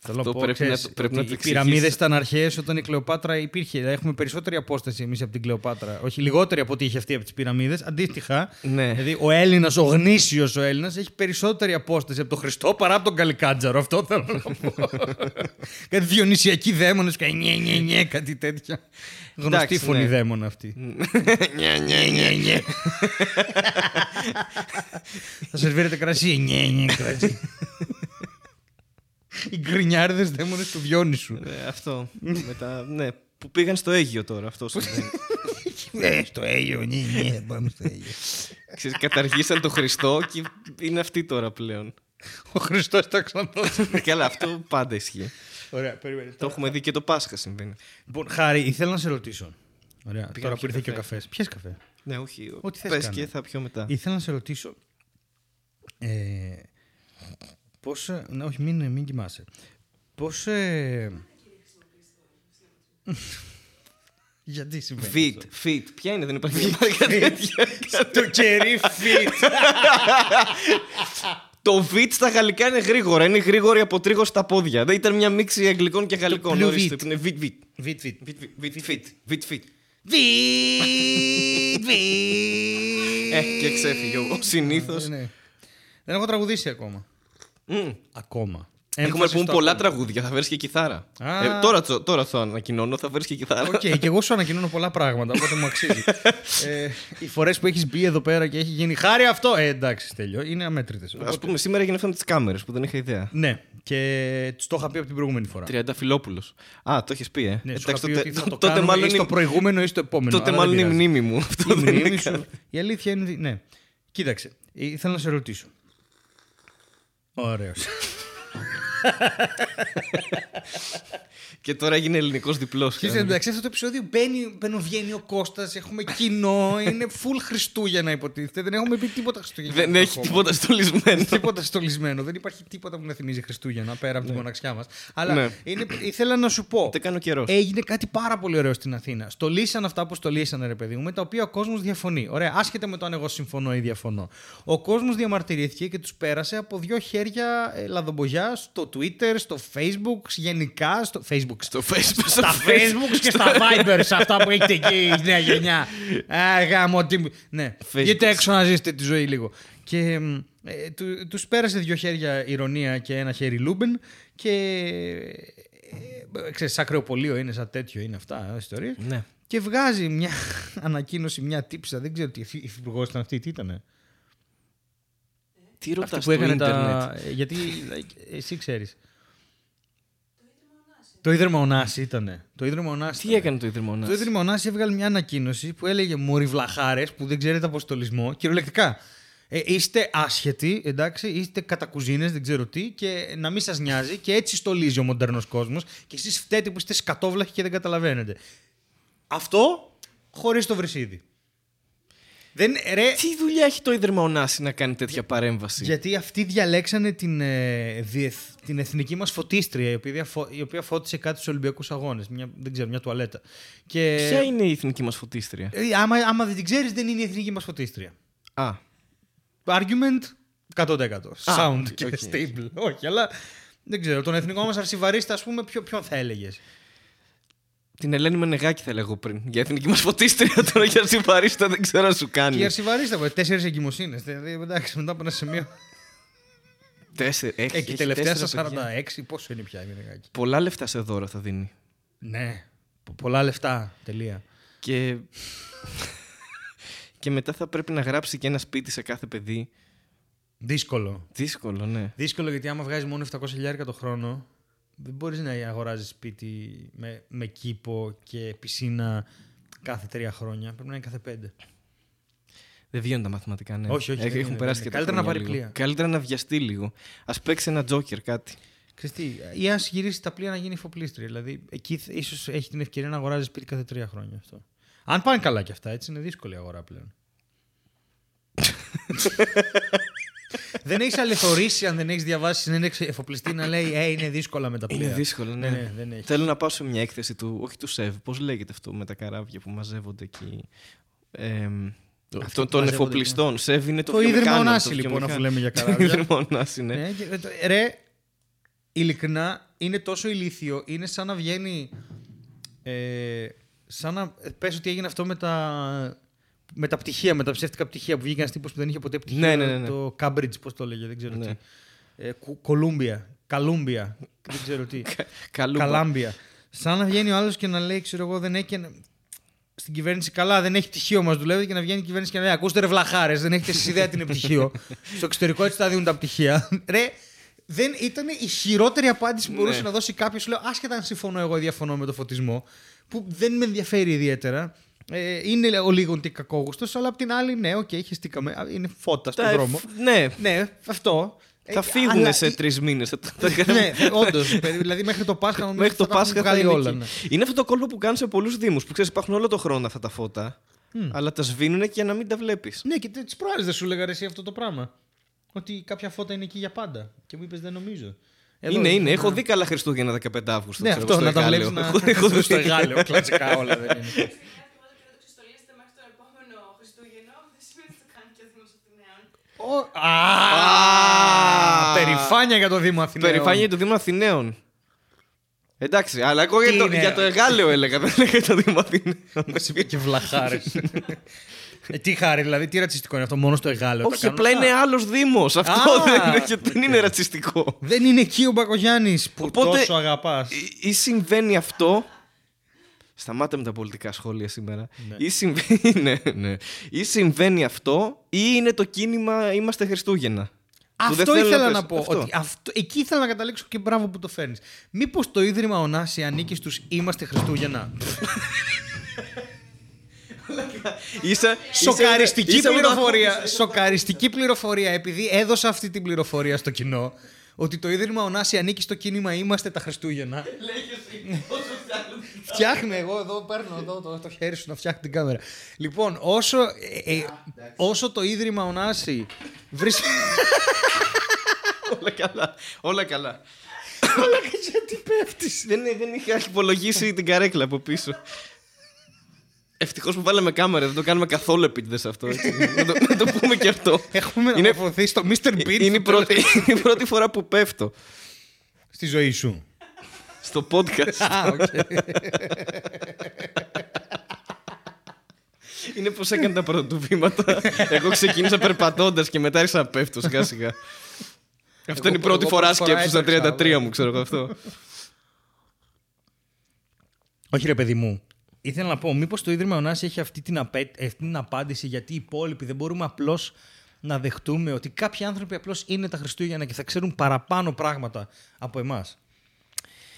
Θέλω αυτό να πω, πρέπει ξέρεις, να το- πρέπει ότι να το Οι πυραμίδες εξηγήσεις. ήταν αρχαίε όταν η Κλεοπάτρα υπήρχε. Έχουμε περισσότερη απόσταση εμείς από την Κλεοπάτρα. Όχι λιγότερη από ό,τι είχε αυτή από τις πυραμίδες. Αντίστοιχα, Ναι. δηλαδή ο Έλληνας, ο γνήσιος ο Έλληνας, έχει περισσότερη απόσταση από τον Χριστό παρά από τον Καλικάτζαρο. Αυτό θέλω να πω. [LAUGHS] κάτι διονυσιακοί δαίμονες, κάτι νιε, νιε, νιε, κάτι τέτοια. Γνωστή Εντάξει, φωνή ναι. δαίμονα αυτή. Νια, νια, νια, νια. Θα σερβίρετε κρασί. Νιε, νιε, κρασί. [LAUGHS] Οι γκρινιάριδες δαίμονε του Διόνυσου. Ναι, αυτό. Μετά, ναι, που πήγαν στο Αίγιο τώρα. Αυτό συμβαίνει. Ναι, στο Αίγιο, ναι, ναι, πάμε στο Αίγιο. Ξέρεις, καταργήσαν τον Χριστό και είναι αυτοί τώρα πλέον. Ο Χριστός τα ξαναδώσει. Καλά, αυτό πάντα ισχύει. Ωραία, περίμενε. Το έχουμε δει και το Πάσχα συμβαίνει. Λοιπόν, Χάρη, ήθελα να σε ρωτήσω. Ωραία, τώρα να που ήρθε και ο καφέ. καφές. Πιες καφέ; Ναι, όχι. Ό,τι θες Πες κάνε. και θα πιω μετά. Ήθελα να σε ρωτήσω. Ε, πώς, ε, ναι, όχι, μην, μην κοιμάσαι. Πώς... Ε, γιατί συμβαίνει Fit, fit. Ποια είναι, δεν υπάρχει δεν υπάρχει κάτι τέτοιο. Το κερί fit. Το fit στα γαλλικά είναι γρήγορα. Είναι γρήγορη από τρίγος στα πόδια. Δεν ήταν μια μίξη αγγλικών και γαλλικών. blue ορίστε, fit. που Είναι fit, fit. Βιτ, βιτ. Fit, fit, fit, fit, fit, fit. Βιτ, βιτ. Ε, και ξέφυγε ο συνήθως. Ναι, ναι. Δεν έχω τραγουδήσει ακόμα. Ακόμα. Έχουμε Έμφαση πούμε στο πολλά ακόμα. τραγούδια. Θα φέρει και κιθάρα. Α. Ε, τώρα, το- τώρα το ανακοινώνω, θα φέρει και κιθάρα. Οκ, και εγώ σου ανακοινώνω πολλά πράγματα, οπότε μου αξίζει. [LAUGHS] ε, οι φορές που έχεις μπει εδώ πέρα και έχει γίνει χάρη αυτό. Ε, εντάξει, τέλειο. Είναι αμέτρητες. Α πούμε, σήμερα έγινε αυτό με τις κάμερες που δεν είχα ιδέα. Ναι, και του το είχα πει από την προηγούμενη φορά. Τριανταφυλόπουλο. Α, το έχεις πει, ε. Ναι, σου Εντάξει, είχα πει τότε, ότι θα το τότε κάνουμε μάλλον ή στο είναι, προηγούμενο ή στο επόμενο. τότε αλλά μάλλον δεν είναι η πειράζει. μνήμη μου. [LAUGHS] Αυτό Η δεν μνήμη είναι σου. Η αλήθεια είναι ότι. Ναι. Κοίταξε, ήθελα να σε ρωτήσω. Ωραίος. [LAUGHS] Και τώρα έγινε ελληνικός διπλός. Ξέρεις, εντάξει, αυτό το επεισόδιο μπαίνει, μπαίνω, βγαίνει ο Κώστας, έχουμε κοινό, είναι full Χριστούγεννα υποτίθεται. Δεν έχουμε πει τίποτα Χριστούγεννα. Δεν έχει τίποτα στολισμένο. τίποτα στολισμένο. Δεν υπάρχει τίποτα που να θυμίζει Χριστούγεννα πέρα από την μοναξιά μας. Αλλά Ναι. είναι, ήθελα να σου πω. Δεν κάνω καιρός. Έγινε κάτι πάρα πολύ ωραίο στην Αθήνα. Στολίσαν αυτά που στολίσανε, ρε παιδί μου, με τα οποία ο κόσμος διαφωνεί. Ωραία, άσχετα με το αν εγώ συμφωνώ ή διαφωνώ. Ο κόσμος διαμαρτυρήθηκε και τους πέρασε από δύο χέρια ε, λαδομπογιά στο Twitter, στο Facebook, γενικά. Στο Facebook. Στο Facebook. Στα Facebook και στα Viber, σε αυτά που έχετε εκεί η νέα γενιά. Α, [LAUGHS] γάμο, τι... Ναι, Facebook. βγείτε έξω να ζήσετε τη ζωή λίγο. Και μ, ε, του, τους πέρασε δύο χέρια ειρωνεία και ένα χέρι Luben και ε, ξέρεις, σαν κρεοπωλείο είναι, σαν τέτοιο είναι αυτά, ε, ιστορίες. Ναι. Και βγάζει μια [LAUGHS] ανακοίνωση, μια τύπισσα, δεν ξέρω τι υφυπουργός ήταν αυτή, τι ήταν. Τι Αυτή ρωτά που στο έκανε ίντερνετ. τα... ε, Γιατί ε, εσύ ξέρεις. Το Ίδρυμα Ωνάση ήταν. Το Ίδρυμα Ωνάση. Τι ήτανε. έκανε το Ίδρυμα Ωνάση; Το Ίδρυμα Ωνάση έβγαλε μια ανακοίνωση που έλεγε Μωρή βλαχάρες που δεν ξέρετε από στολισμό. Κυριολεκτικά. Ε, είστε άσχετοι, εντάξει, είστε κατακουζίνε, δεν ξέρω τι, και να μην σας νοιάζει και έτσι στολίζει ο μοντέρνος κόσμος και εσείς φταίτε που είστε σκατόβλαχοι και δεν καταλαβαίνετε. Αυτό χωρίς το βρυσίδι. Δεν, ρε, Τι δουλειά έχει το Ίδρυμα Ωνάση να κάνει τέτοια παρέμβαση; γιατί αυτοί διαλέξανε την, ε, διεθ- την εθνική μας φωτίστρια, η οποία, φω- η οποία φώτισε κάτι στους Ολυμπιακούς Αγώνες. Μια, δεν ξέρω, μια τουαλέτα. Και, Ποια είναι η εθνική μας φωτίστρια; Ε, άμα, άμα δεν την ξέρεις, δεν είναι η εθνική μας φωτίστρια. Α, Argument 100%. Α, Sound οκ, και οκ. stable. Όχι, αλλά δεν ξέρω. Τον εθνικό μας αρσιβαρίστα, ας πούμε, ποιο, ποιον θα έλεγες; Την Ελένη Μενεγάκη θα λέγω πριν. Για εθνική μας φωτίστρια [LAUGHS] τώρα για συμπαρίστα δεν ξέρω να σου Και η κάνει. αρσιβαρίστα, τέσσερις εγκυμοσύνες. Δηλαδή, εντάξει, μετά από ένα σημείο. τέσσερι. Έχεις, Ε, και έχεις τελευταία τέσσερα στα παιδιά. 46, πόσο είναι πια η γυναικάκι. Πολλά λεφτά σε δώρα θα δίνει. Ναι. Πο- Πολλά λεφτά. Τελεία. Και... [LAUGHS] και μετά θα πρέπει να γράψει και ένα σπίτι σε κάθε παιδί. Δύσκολο. Δύσκολο, ναι. Δύσκολο γιατί άμα βγάζει μόνο 700 χιλιάρικα το χρόνο, δεν μπορείς να αγοράζεις σπίτι με, με κήπο και πισίνα κάθε τρία χρόνια. Πρέπει να είναι κάθε πέντε. Δεν βγαίνουν τα μαθηματικά, ναι. Όχι, όχι, Έχ- δεν Έχουν είναι, περάσει δεν και είναι. τα Καλύτερα να χρόνια πάρει λίγο. πλοία. Καλύτερα να βιαστεί λίγο. Α παίξει ένα τζόκερ κάτι. Ξέρεις τι, ή ας γυρίσει τα πλοία να γίνει εφοπλίστρια. Δηλαδή εκεί ίσως έχει την ευκαιρία να αγοράζει σπίτι κάθε τρία χρόνια αυτό. Αν πάνε καλά και αυτά, έτσι είναι δύσκολη η αγορά πλέον. [LAUGHS] δεν έχεις αληθωρήσει αν δεν έχεις διαβάσει συνέντευξη εφοπλιστή να λέει Ε, είναι δύσκολα με τα πλοία. Είναι δύσκολο, ναι. Ναι, ναι, δεν έχεις. Θέλω να πάω σε μια έκθεση του, όχι του ΣΕΒ, πώς λέγεται αυτό με τα καράβια που μαζεύονται εκεί. Ε, Αυτό των, που των μαζεύονται εφοπλιστών. ΣΕΒ είναι το, Το Ίδρυμα βιομηχάνιο, Ωνάση, το λοιπόν, αφού βιομηχάνιο. λέμε για [LAUGHS] Το καράβια. Ίδρυμα Ωνάση, ναι. Ναι, και- ρε, ειλικρινά είναι τόσο ηλίθιο. Είναι σαν να βγαίνει. Ε, σαν να πες ότι έγινε αυτό με τα, με τα πτυχία, με τα ψεύτικα πτυχία που βγήκε ένα τύπο που δεν είχε ποτέ πτυχία. Ναι, ναι, ναι, ναι. Το Cambridge, πώς το λέγε, δεν ξέρω Ναι. τι. Ε, Κολούμπια. Καλούμπια. δεν ξέρω τι. [LAUGHS] Καλούμπα. Καλάμπια. Σαν να βγαίνει ο άλλος και να λέει, ξέρω εγώ, δεν έχει. Στην κυβέρνηση καλά, δεν έχει πτυχίο μας δουλεύει και να βγαίνει η κυβέρνηση και να λέει: Ακούστε ρε βλαχάρες, δεν έχετε εσείς ιδέα τι είναι πτυχίο. [LAUGHS] Στο εξωτερικό έτσι τα δίνουν τα πτυχία. [LAUGHS] ρε, δεν ήταν η χειρότερη απάντηση που μπορούσε Ναι. να δώσει κάποιος. Λέω, άσχετα αν συμφωνώ εγώ ή διαφωνώ με το φωτισμό, που δεν με ενδιαφέρει ιδιαίτερα. Ε, είναι ο λίγο κακόγουστος, αλλά απ' την άλλη, ναι, οκ, χεστήκαμε. Α, Είναι φώτα στον Τα δρόμο. εφ- Ναι, Ναι, αυτό. θα Ε, φύγουν αλλά σε η- τρεις μήνες. ναι, όντως. Δηλαδή μέχρι το Πάσχα νομίζω Μέχρι το θα τα έχουν Πάσχα θα βγάλει είναι όλα. εκεί. ναι. Είναι αυτό το κόλπο που κάνουν σε πολλούς Δήμους. Που ξέρεις, υπάρχουν όλο το χρόνο αυτά τα φώτα. Αλλά τα σβήνουν και για να μην τα βλέπεις. Ναι, και τις προάλλες δεν σου έλεγα ρε εσύ αυτό το πράγμα. Ότι κάποια φώτα είναι εκεί για πάντα. Και μου είπες δεν νομίζω. Εδώ Είναι, είναι. να- Έχω δει καλά Χριστούγεννα 15 Αύγουστο. Ναι, ξέρω, αυτό στο να τα Εγάλεο. βλέπεις να. Έχω- έχω δει. στο Εγάλεο. Κλασικά όλα δεν είναι. [LAUGHS] Ένα θυμάται και να το ξεστολίσετε μέχρι το επόμενο Χριστούγεννο. Δεν σημαίνει ότι το κάνει και ο Δήμο Αθηναίων. Ο- Α, Περηφάνεια για το Δήμο Αθηναίων. Περηφάνεια για το Δήμο Αθηναίων. Εντάξει, αλλά εγώ για Τι το, είναι; για το Εγάλεο έλεγα. Δεν έλεγα για το Δήμο Αθηναίων. Και βλαχάρε. ε, τι χάρη, δηλαδή, τι ρατσιστικό είναι αυτό, μόνο στο Εγάλεο. τα Όχι, κάνουν απλά αυτά; είναι άλλος Δήμος. Αυτό Α, δεν είναι, δεν είναι ρατσιστικό. Δεν είναι εκεί ο Μπακογιάννης που Οπότε- τόσο αγαπάς. Ή- Ή συμβαίνει αυτό. Σταμάτα με τα πολιτικά σχόλια σήμερα. Ή, συμβαίνει, [LAUGHS] ναι, ναι. ή συμβαίνει αυτό, ή είναι το κίνημα Είμαστε Χριστούγεννα. Που δεν Αυτό θέλω ήθελα πες. να πω. Αυτό. Ότι αυτό, εκεί ήθελα να καταλήξω και μπράβο που το φέρνεις. Μήπως το ίδρυμα Ωνάση ανήκει στου Είμαστε Χριστούγεννα; Είσαι, Σοκαριστική είσαι- είσαι με το πληροφορία. Σοκαριστική πληροφορία. Επειδή έδωσα αυτή την πληροφορία στο κοινό. Ότι το ίδρυμα Ωνάση ανήκει στο κίνημα Είμαστε τα Χριστούγεννα. Φτιάχνει εγώ εδώ, παίρνω εδώ το, το χέρι σου να φτιάχνει την κάμερα. Λοιπόν, όσο, ε, ε, όσο το ίδρυμα Ωνάση βρίσκει. Όλα καλά. Όλα καλά. Γιατί πέφτεις; δεν, δεν είχα υπολογίσει την καρέκλα από πίσω. Ευτυχώς που βάλαμε κάμερα, δεν το κάνουμε καθόλου επίτηδες αυτό. έτσι. να, το, να το πούμε και αυτό. Έχουμε Είναι- αναποθεί στο Mr. Bean είναι, η πρώτη, είναι η πρώτη φορά που πέφτω στη ζωή σου. Στο podcast. Α, οκ. είναι πώς έκανε τα πρώτα του βήματα. Εγώ ξεκίνησα περπατώντας και μετά άρχισα να πέφτω σιγά σιγά. Αυτό είναι η πρώτη εγώ φορά πρώτη φορά σκέψου στα έτρεξα, 33 μου, ξέρω εγώ αυτό. Όχι ρε παιδί μου. Ήθελα να πω, μήπως το Ίδρυμα Ωνάση έχει αυτή την, απέ... αυτή την απάντηση γιατί οι υπόλοιποι δεν μπορούμε απλώς να δεχτούμε ότι κάποιοι άνθρωποι απλώς είναι τα Χριστούγεννα και θα ξέρουν παραπάνω πράγματα από εμάς.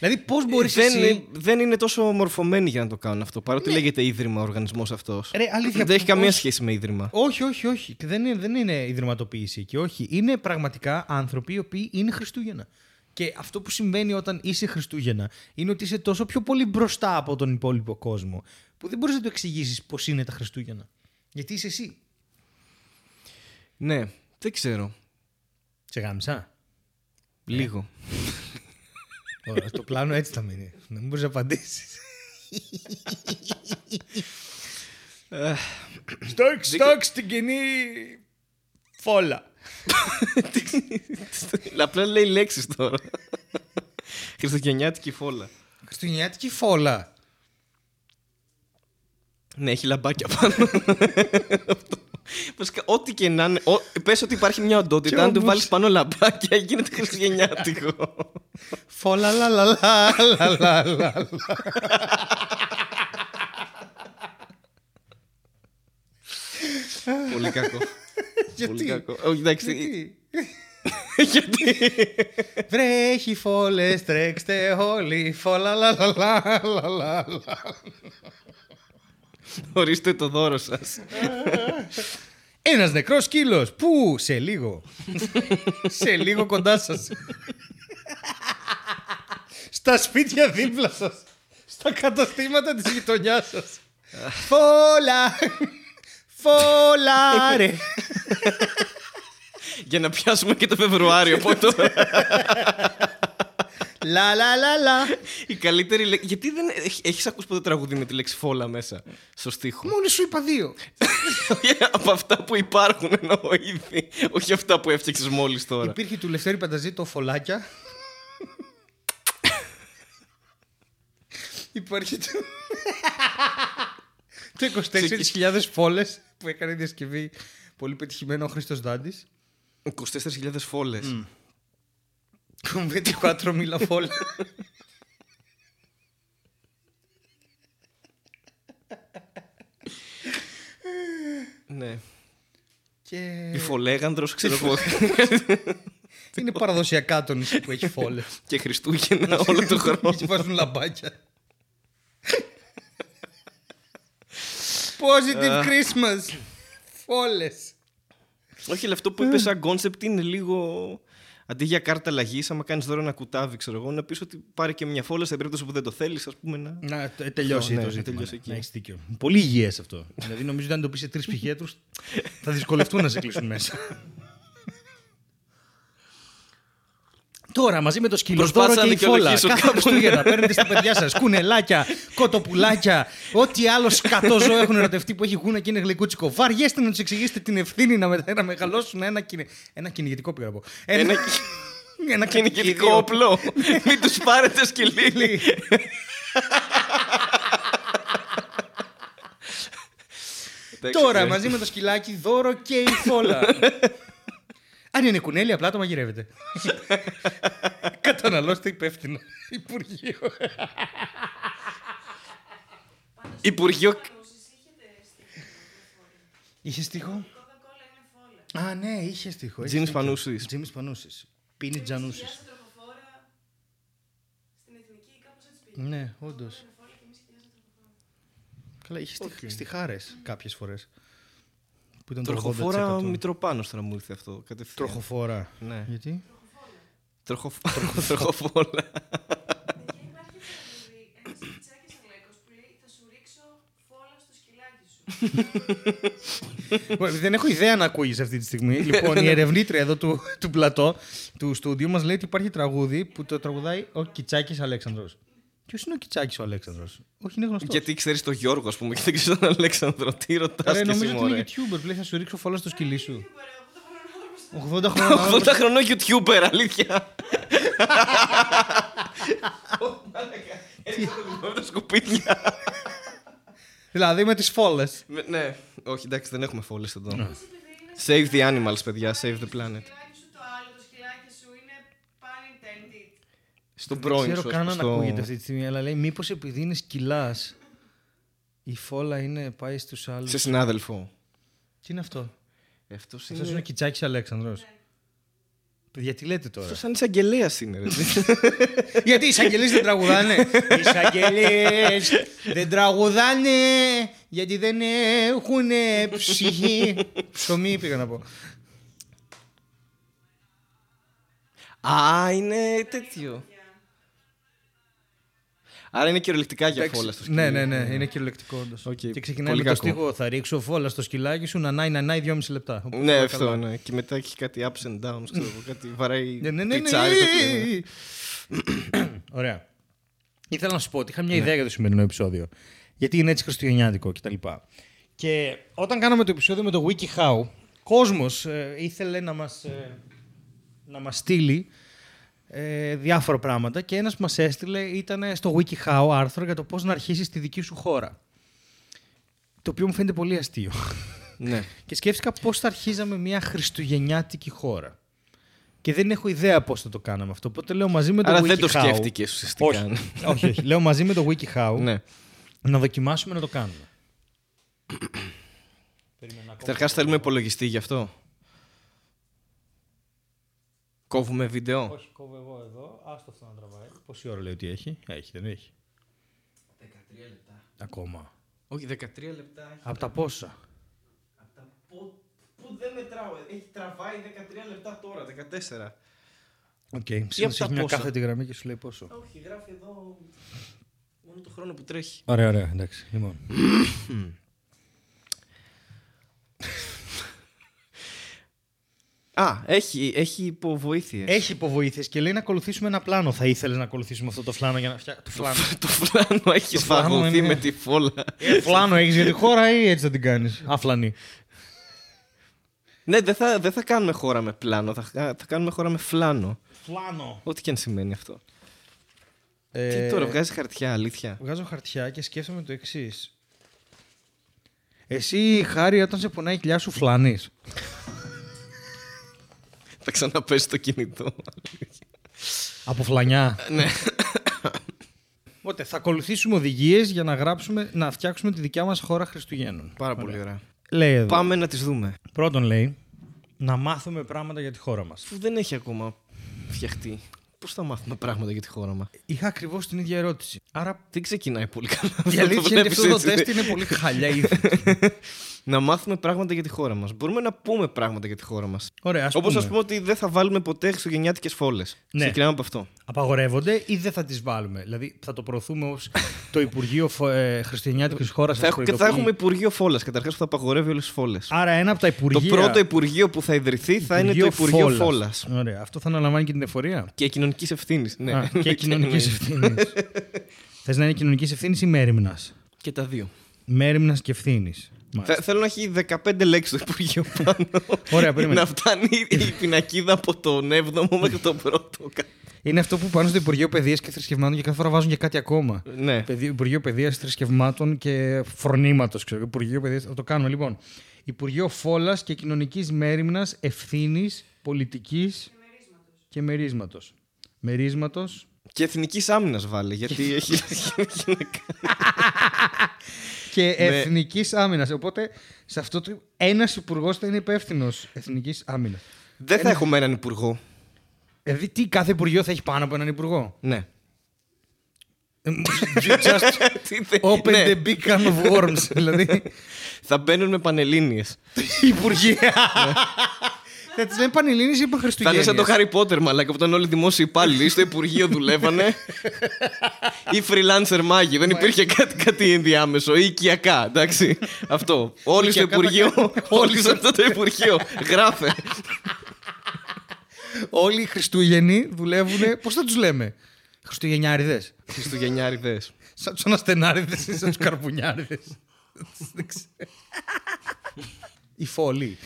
Δηλαδή πώς μπορείς δεν, εσύ... δεν είναι τόσο μορφωμένοι για να το κάνουν αυτό. Παρότι λέγεται ίδρυμα ο οργανισμός αυτός. Ρε, αλήθεια, δεν έχει καμία πώς- σχέση με ίδρυμα. Όχι, όχι, όχι. Και δεν είναι, δεν είναι ιδρυματοποίηση εκεί. Όχι. Είναι πραγματικά άνθρωποι οι οποίοι είναι Χριστούγεννα. Και αυτό που συμβαίνει όταν είσαι Χριστούγεννα είναι ότι είσαι τόσο πιο πολύ μπροστά από τον υπόλοιπο κόσμο που δεν μπορείς να το εξηγήσεις πώς είναι τα Χριστούγεννα. Γιατί είσαι εσύ. Ναι, δεν ξέρω. Σε γάμισα; Λίγο. Ωραία, το πλάνο έτσι θα μείνει. Να μην μπορείς να απαντήσεις. Στόκ, στόκ στην κοινή φόλα. Απλά λέει λέξεις τώρα. Χριστουγεννιάτικη φόλα. Χριστουγεννιάτικη φόλα. Ναι, έχει λαμπάκια πάνω. [LAUGHS] Βασικά, ό,τι και να είναι. ο- Πες ότι υπάρχει μια Και οντότητα, αν του όμως- βάλεις πάνω λαμπάκια, γίνεται χριστουγεννιάτικο. Φόλα λα λα λα λα λα λα. Πολύ κακό. Πολύ Γιατί; κακό. Όχι, εντάξει. Γιατί; Γιατί; Βρέχει φόλες, τρέξτε όλοι. Φόλα λα λα λα λα λα λα. [LAUGHS] Ορίστε το δώρο σας. [LAUGHS] Ένας νεκρός σκύλος. Πού; Σε λίγο. [LAUGHS] Σε λίγο κοντά σας. Στα σπίτια δίπλα σας. Στα καταστήματα της γειτονιάς σας. Φόλα. Φόλα ρε. Για να πιάσουμε και το Φεβρουάριο από τώρα. [LAUGHS] Λα λα λα λα. Η καλύτερη λέξη. Γιατί δεν έχεις ακούσει ποτέ τραγούδι με τη λέξη φόλα μέσα στο στίχο; Μόλις σου είπα δύο. από αυτά που υπάρχουν εννοώ ήδη. Όχι αυτά που έφτιαξες μόλις τώρα. Υπήρχε του Λευτέρη Πανταζή το φολάκια. Υπάρχει το... το 24.000 φόλες που έκανε διασκευή πολύ πετυχημένο ο Χρήστος Δάντης. 24.000 φόλες. Con 24.000 φόλες. Ναι. Και Η φολέγανδρος, ξέρω εγώ. είναι παραδοσιακά το νησί που έχει φόλες. και Χριστούγεννα όλο τον [LAUGHS] χρόνο. Και βάζουν λαμπάκια. Positive Christmas. Φόλες. Όχι, αλλά αυτό που είπες σαν concept είναι λίγο. Αντί για κάρτα αλλαγή, άμα κάνεις δώρο ένα κουτάβι, ξέρω εγώ, να πεις ότι πάρει και μια φόλα σε περίπτωση που δεν το θέλεις, ας πούμε. Να... Να τε- τελειώσει Ναι, το να ζήτημα. τελειώσει ναι. εκεί. Να έχεις δίκιο. Πολύ υγιές αυτό. δηλαδή νομίζω ότι αν το πεις σε τρεις ψυχίατρου θα δυσκολευτούν να σε κλείσουν μέσα. Τώρα μαζί με το σκύλο Προσπάθησα δώρο να και η φόλα. δικαιολογήσω Κάθε κάπου, Χριστούγεννα παίρνετε στα παιδιά σας κουνελάκια, κοτοπουλάκια, ό,τι άλλο σκατό ζώο έχουν ερωτευτεί που έχει γούνα και είναι γλυκούτσικο. Βαριέστε να τους εξηγήσετε την ευθύνη να, μετα- να μεγαλώσουν ένα, κυνε... ένα κυνηγητικό πήγα να πω. Ένα ένα κυνηγητικό όπλο. Μην τους πάρετε σκυλί. Εντάξει, Τώρα ναι. μαζί με το σκυλάκι δώρο και η φόλα. Αν είναι κουνέλι, απλά το μαγειρεύετε. [LAUGHS] Καταναλώστε υπεύθυνο. Υπουργείο. Υπουργείο. Νούσεις είχετε στοιχείο. Είχε στίχο; Η Coca-Cola είναι φόλα. Α, ναι, είχε στίχο. Τζίμις Πανούσης. Τζίμι Πανούσης. Πίνει Τζανούση. Χιλιάζε τροχοφόρα στην εθνική, κάπως έτσι πήγε. Ναι, όντως. Είναι φόλα και εμείς χιλιάζε τροχοφόρα. Καλά, είχε okay. στιχάρες κάποιες φορές. Που ήταν Τροχοφόρα 80%. Μητροπάνος τώρα μου ήρθε αυτό. Κατευθείαν. Τροχοφόρα. Ναι. Γιατί; Τροχοφ- [LAUGHS] Τροχοφόλα. [LAUGHS] Και υπάρχει τραγούδι, ένας πιτσάκης Αλέκος που λέει «Θα σου ρίξω φόλα στο σκυλάκι σου». [LAUGHS] Ωραία, Δεν έχω ιδέα να ακούγεις αυτή τη στιγμή. λοιπόν, η ερευνήτρια εδώ του, του πλατό του στούντιου μας λέει ότι υπάρχει τραγούδι που το τραγουδάει ο Κιτσάκης Αλέξανδρος. Ποιος είναι ο Κιτσάκη ο Αλέξανδρος, Όχι, είναι γνωστός. Γιατί ξέρεις τον Γιώργο, ας πούμε, [LAUGHS] και δεν ξέρεις τον Αλέξανδρο. Τι ρωτάς Ρε, και νομίζω εσύ, ότι είναι μωρέ. YouTuber που λέει θα σου ρίξω φόλα στο σκυλί σου. Ωραία, 80 χρονών άνθρωπος. 80 χρόνια. 80 χρονών YouTuber, αλήθεια. Με τα σκουπίδια. δηλαδή με τις φόλες. Με- Ναι, όχι, εντάξει, δεν έχουμε φόλες εδώ. Save the animals, παιδιά, save the planet. Το σκυλάκι σου το άλλο, το σκυλάκι σου είναι pun intended. Στον Δεν πρώην ξέρω σου, καν αν στο- ακούγεται αυτή τη στιγμή, αλλά λέει μήπως επειδή είναι σκυλάς. Η φόλα είναι πάει στους άλλους. Σε συνάδελφο. Τι είναι αυτό; Αυτός Αυτός είναι ο είναι. Κιτσάκης Αλέξανδρος. Παιδιά, τι λέτε τώρα; Αυτός σαν εισαγγελέας είναι. ρε. [LAUGHS] Γιατί οι εισαγγελίε δεν τραγουδάνε; Οι εισαγγελίε δεν τραγουδάνε γιατί δεν έχουν ψυχή. Ψωμί πήγα να πω. Α, είναι τέτοιο. Άρα είναι κυριολεκτικά για φόλα στο σκυλί. Ναι, ναι, ναι, είναι κυριολεκτικό όντως. Οκ, Και ξεκινάει πολύ με το κακό. στίχο Θα ρίξω φόλα στο σκυλάκι σου να νάει, να νάει δυόμιση λεπτά. Οπότε Ναι, όλα αυτό, καλά. ναι. Και μετά έχει κάτι ups and downs, ξέρω εγώ, κάτι βαράει Ναι, ναι, ναι, ναι. πιτσάρει το κλίμα. [COUGHS] Ωραία. Ήθελα να σου πω ότι είχα μια ιδέα για το σημερινό επεισόδιο. Γιατί είναι έτσι χριστουγεννιάτικο κτλ. Και όταν κάναμε το επεισόδιο με το WikiHow, κόσμος ε, ήθελε να μας, ε, να μας στείλει ε, διάφορα πράγματα και ένας που μας έστειλε ήταν στο WikiHow άρθρο για το πώς να αρχίσεις τη δική σου χώρα. Το οποίο μου φαίνεται πολύ αστείο. Ναι. [LAUGHS] Και σκέφτηκα πώς θα αρχίζαμε μια χριστουγεννιάτικη χώρα. Και δεν έχω ιδέα πώς θα το κάναμε αυτό. Οπότε λέω μαζί με το Άρα WikiHow. δεν το σκέφτηκες ουσιαστικά. Όχι, όχι, όχι. Λέω μαζί με το WikiHow ναι. να δοκιμάσουμε να το κάνουμε. Καταρχάς θέλουμε υπολογιστή γι' αυτό. Κόβουμε βίντεο; Όχι, κόβω εγώ εδώ. Άστο αυτό να τραβάει. Πόση ώρα λέει ότι έχει; Έχει, δεν έχει; 13 λεπτά. Ακόμα. Όχι, 13 λεπτά. έχει. Από τα πόσα; Απ' τα πο- Πού δεν μετράω. Έχει τραβάει 13 λεπτά τώρα, 14. Οκ. απ' Συνήθως τα έχει μια πόσα; κάθετη γραμμή και σου λέει πόσο. Όχι, γράφει εδώ μόνο το χρόνο που τρέχει. Ωραία, ωραία, εντάξει. Λοιπόν. [COUGHS] Α, έχει, έχει υποβοήθειες. Έχει υποβοήθειες και λέει να ακολουθήσουμε ένα πλάνο. Θα ήθελες να ακολουθήσουμε αυτό το φλάνο για να φτιάξουμε. Το φλάνο. [LAUGHS] το φλάνο έχεις Το φλάνο σφαγωθεί είναι- με τη φόλα. Ε, φλάνο έχεις για τη χώρα ή έτσι θα την κάνεις; Αφλανή. ναι, δεν θα, δεν θα κάνουμε χώρα με πλάνο, θα, θα κάνουμε χώρα με φλάνο. Φλάνο. Ό,τι και αν σημαίνει αυτό. Ε, Τι τώρα, βγάζει χαρτιά, αλήθεια. Βγάζω χαρτιά και σκέφτομαι το εξής. Εσύ, Χάρη, όταν σε πονάει η κοιλιά σου, φλανεί. Θα ξαναπέσει το κινητό. Από φλανιά. ναι. Οπότε θα ακολουθήσουμε οδηγίες για να γράψουμε, να φτιάξουμε τη δικιά μας χώρα Χριστουγέννων. Πάρα πολύ ωραία. Λέει εδώ. Πάμε να τις δούμε. Πρώτον λέει να μάθουμε πράγματα για τη χώρα μας. Που δεν έχει ακόμα φτιαχτεί. Πώς θα μάθουμε πράγματα για τη χώρα μας; Είχα ακριβώς την ίδια ερώτηση. Άρα Δεν ξεκινάει πολύ καλά. η Το αλήθεια είναι ότι βλέπεις αυτό το έτσι, τεστ δε. είναι πολύ χαλιά ήδη. [LAUGHS] Να μάθουμε πράγματα για τη χώρα μας. Μπορούμε να πούμε πράγματα για τη χώρα μας. Ωραία, ας Όπως πούμε. ας πούμε ότι δεν θα βάλουμε ποτέ χριστουγεννιάτικες φόλες. Ναι. Ξεκινάμε από αυτό. Απαγορεύονται ή δεν θα τις βάλουμε; Δηλαδή θα το προωθούμε ως το Υπουργείο Φο- ε, Χριστουγεννιάτικης χώρας Θα έχω, και θα έχουμε Υπουργείο Φόλας. Καταρχάς που θα απαγορεύει όλες τις φόλες. Άρα ένα από τα Το Υπουργεία. πρώτο Υπουργείο που θα ιδρυθεί θα είναι το Υπουργείο Φόλας. Φόλας. Ωραία. Αυτό θα αναλαμβάνει και την εφορία; Και κοινωνικής ευθύνης. Ναι. Α, και [LAUGHS] κοινωνικής ευθύνης. [LAUGHS] Θες να είναι κοινωνικής ευθύνης ή μέρημνας; και τα δύο. Μέρημνας και ευθύνης. Θα, θέλω να έχει 15 λέξεις το Υπουργείο [LAUGHS] πάνω. Ωραία, περίμενε. να φτάνει η πινακίδα από τον 7ο μέχρι τον πρώτο. Είναι αυτό που πάνε στο Υπουργείο Παιδείας και Θρησκευμάτων και κάθε φορά βάζουν και κάτι ακόμα. ναι. Παιδι- Υπουργείο Παιδείας, Θρησκευμάτων και Φρονήματος. Υπουργείο Παιδείας. Θα το κάνουμε λοιπόν. Υπουργείο Φόλας και Κοινωνικής Μέρημνας, Ευθύνης, Πολιτικής και Μερίσματος. Μερίσματος. Και εθνικής άμυνας βάλε. Γιατί έχει. [LAUGHS] και Ναι. Εθνικής Άμυνας. Οπότε σε αυτό το. Ένας υπουργός θα είναι υπεύθυνος Εθνικής Άμυνας. Δεν θα έχουμε έναν υπουργό. Δηλαδή, τι κάθε υπουργείο θα έχει πάνω από έναν υπουργό; Ναι. [LAUGHS] You just Τι θε- open ναι. the big can of worms. [LAUGHS] δηλαδή. Θα μπαίνουν με πανελλήνιες. Υπουργεία. Θα τι λέμε Πανελλήνιες ή Θα είναι Χριστουγέννε. σαν το Harry Potter, μαλάκα, που ήταν όλοι δημόσιοι υπάλληλοι. Στο Υπουργείο δουλεύανε. ή freelancer μάγοι. Δεν υπήρχε κάτι, κάτι ενδιάμεσο. Ή οικιακά, εντάξει. Αυτό. Όλοι στο Οικιακά τα Υπουργείο. κάνουν. όλοι σε αυτό το Υπουργείο. Γράφε. Όλοι οι Χριστούγεννοι δουλεύουν. Πώς θα τους λέμε, Χριστουγεννιάριδες. Χριστουγεννιάριδες. Σαν τους αναστενάριδες ή σαν τους καρπουνιάριδε. Δεν ξέρω. Η φόλη.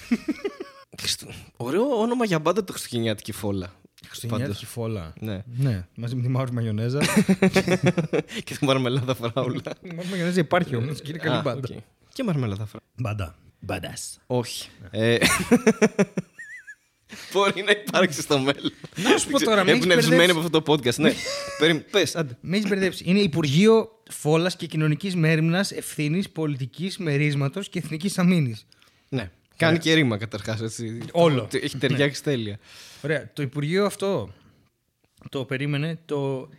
Χριστου- Ωραίο όνομα για μπάντα το Χριστουγεννιάτικη φόλα. Χριστουγεννιάτικη φόλα. Ναι. Ναι, μαζί με τη μαύρη μαγιονέζα. [LAUGHS] και τη μαρμελάδα φράουλα. [LAUGHS] Η μαύρη μαγιονέζα υπάρχει όμως και είναι καλή Α, μπάντα. οκ. Και μαρμελάδα φράουλα. Μπάντα. Μπάντας. Όχι. Ε, [LAUGHS] Μπορεί να υπάρξει στο μέλλον. Να σου πω τώρα, με έχεις Εμπνευσμένη μπερδέψει. από αυτό το podcast. Ναι. Περίμενε. Πες, άντε. Με έχεις μπερδέψει. Είναι Υπουργείο Φόλας και Κοινωνικής Μέρημνας, Ευθύνης, Πολιτικής Μερίσματος και Εθνικής Αμήνης. Ναι. Κάνει και ρήμα καταρχάς. Όλο. Έχει ταιριάξει τέλεια. Ωραία. Το αυτό το περίμενε το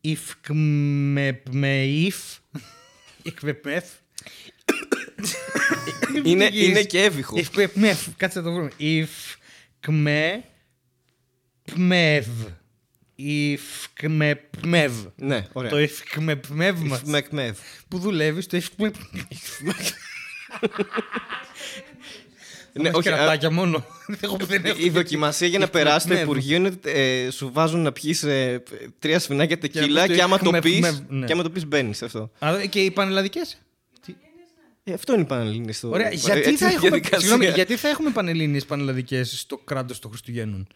Ιφκμεπμεϊφ. Ιφκμεπμεφ. είναι, είναι και έβυχο. Ιφκμεπμεφ. Κάτσε να το βρούμε. Ιφκμεπμευ. Ιφκμεπμευ. Ναι, ωραία. Το Ιφκμεπμευ μας Μεκμέδ. που δουλεύει στο Ιφκμεπ. Ναι, όχι, α, κερατάκια μόνο. Εγώ που δεν έχω. η δοκιμασία για να [LAUGHS] περάσει το Ιφκμεπμευ. Υπουργείο είναι ε, σου βάζουν να πιεις τρία σφινάκια να τεκίλα πεις το και άμα το πει. Ιφκμεπμευ, ναι. Και άμα το πεις, μπαίνεις αυτό. Α, Και οι πανελλαδικές; Ε, αυτό είναι η Πανελλήνη στο. Ωραία, ε, γιατί έτσι, θα, έχουμε, διαδικασία. συγγνώμη, γιατί θα έχουμε πανελλήνιες πανελλαδικές στο κράτος των Χριστουγέννων;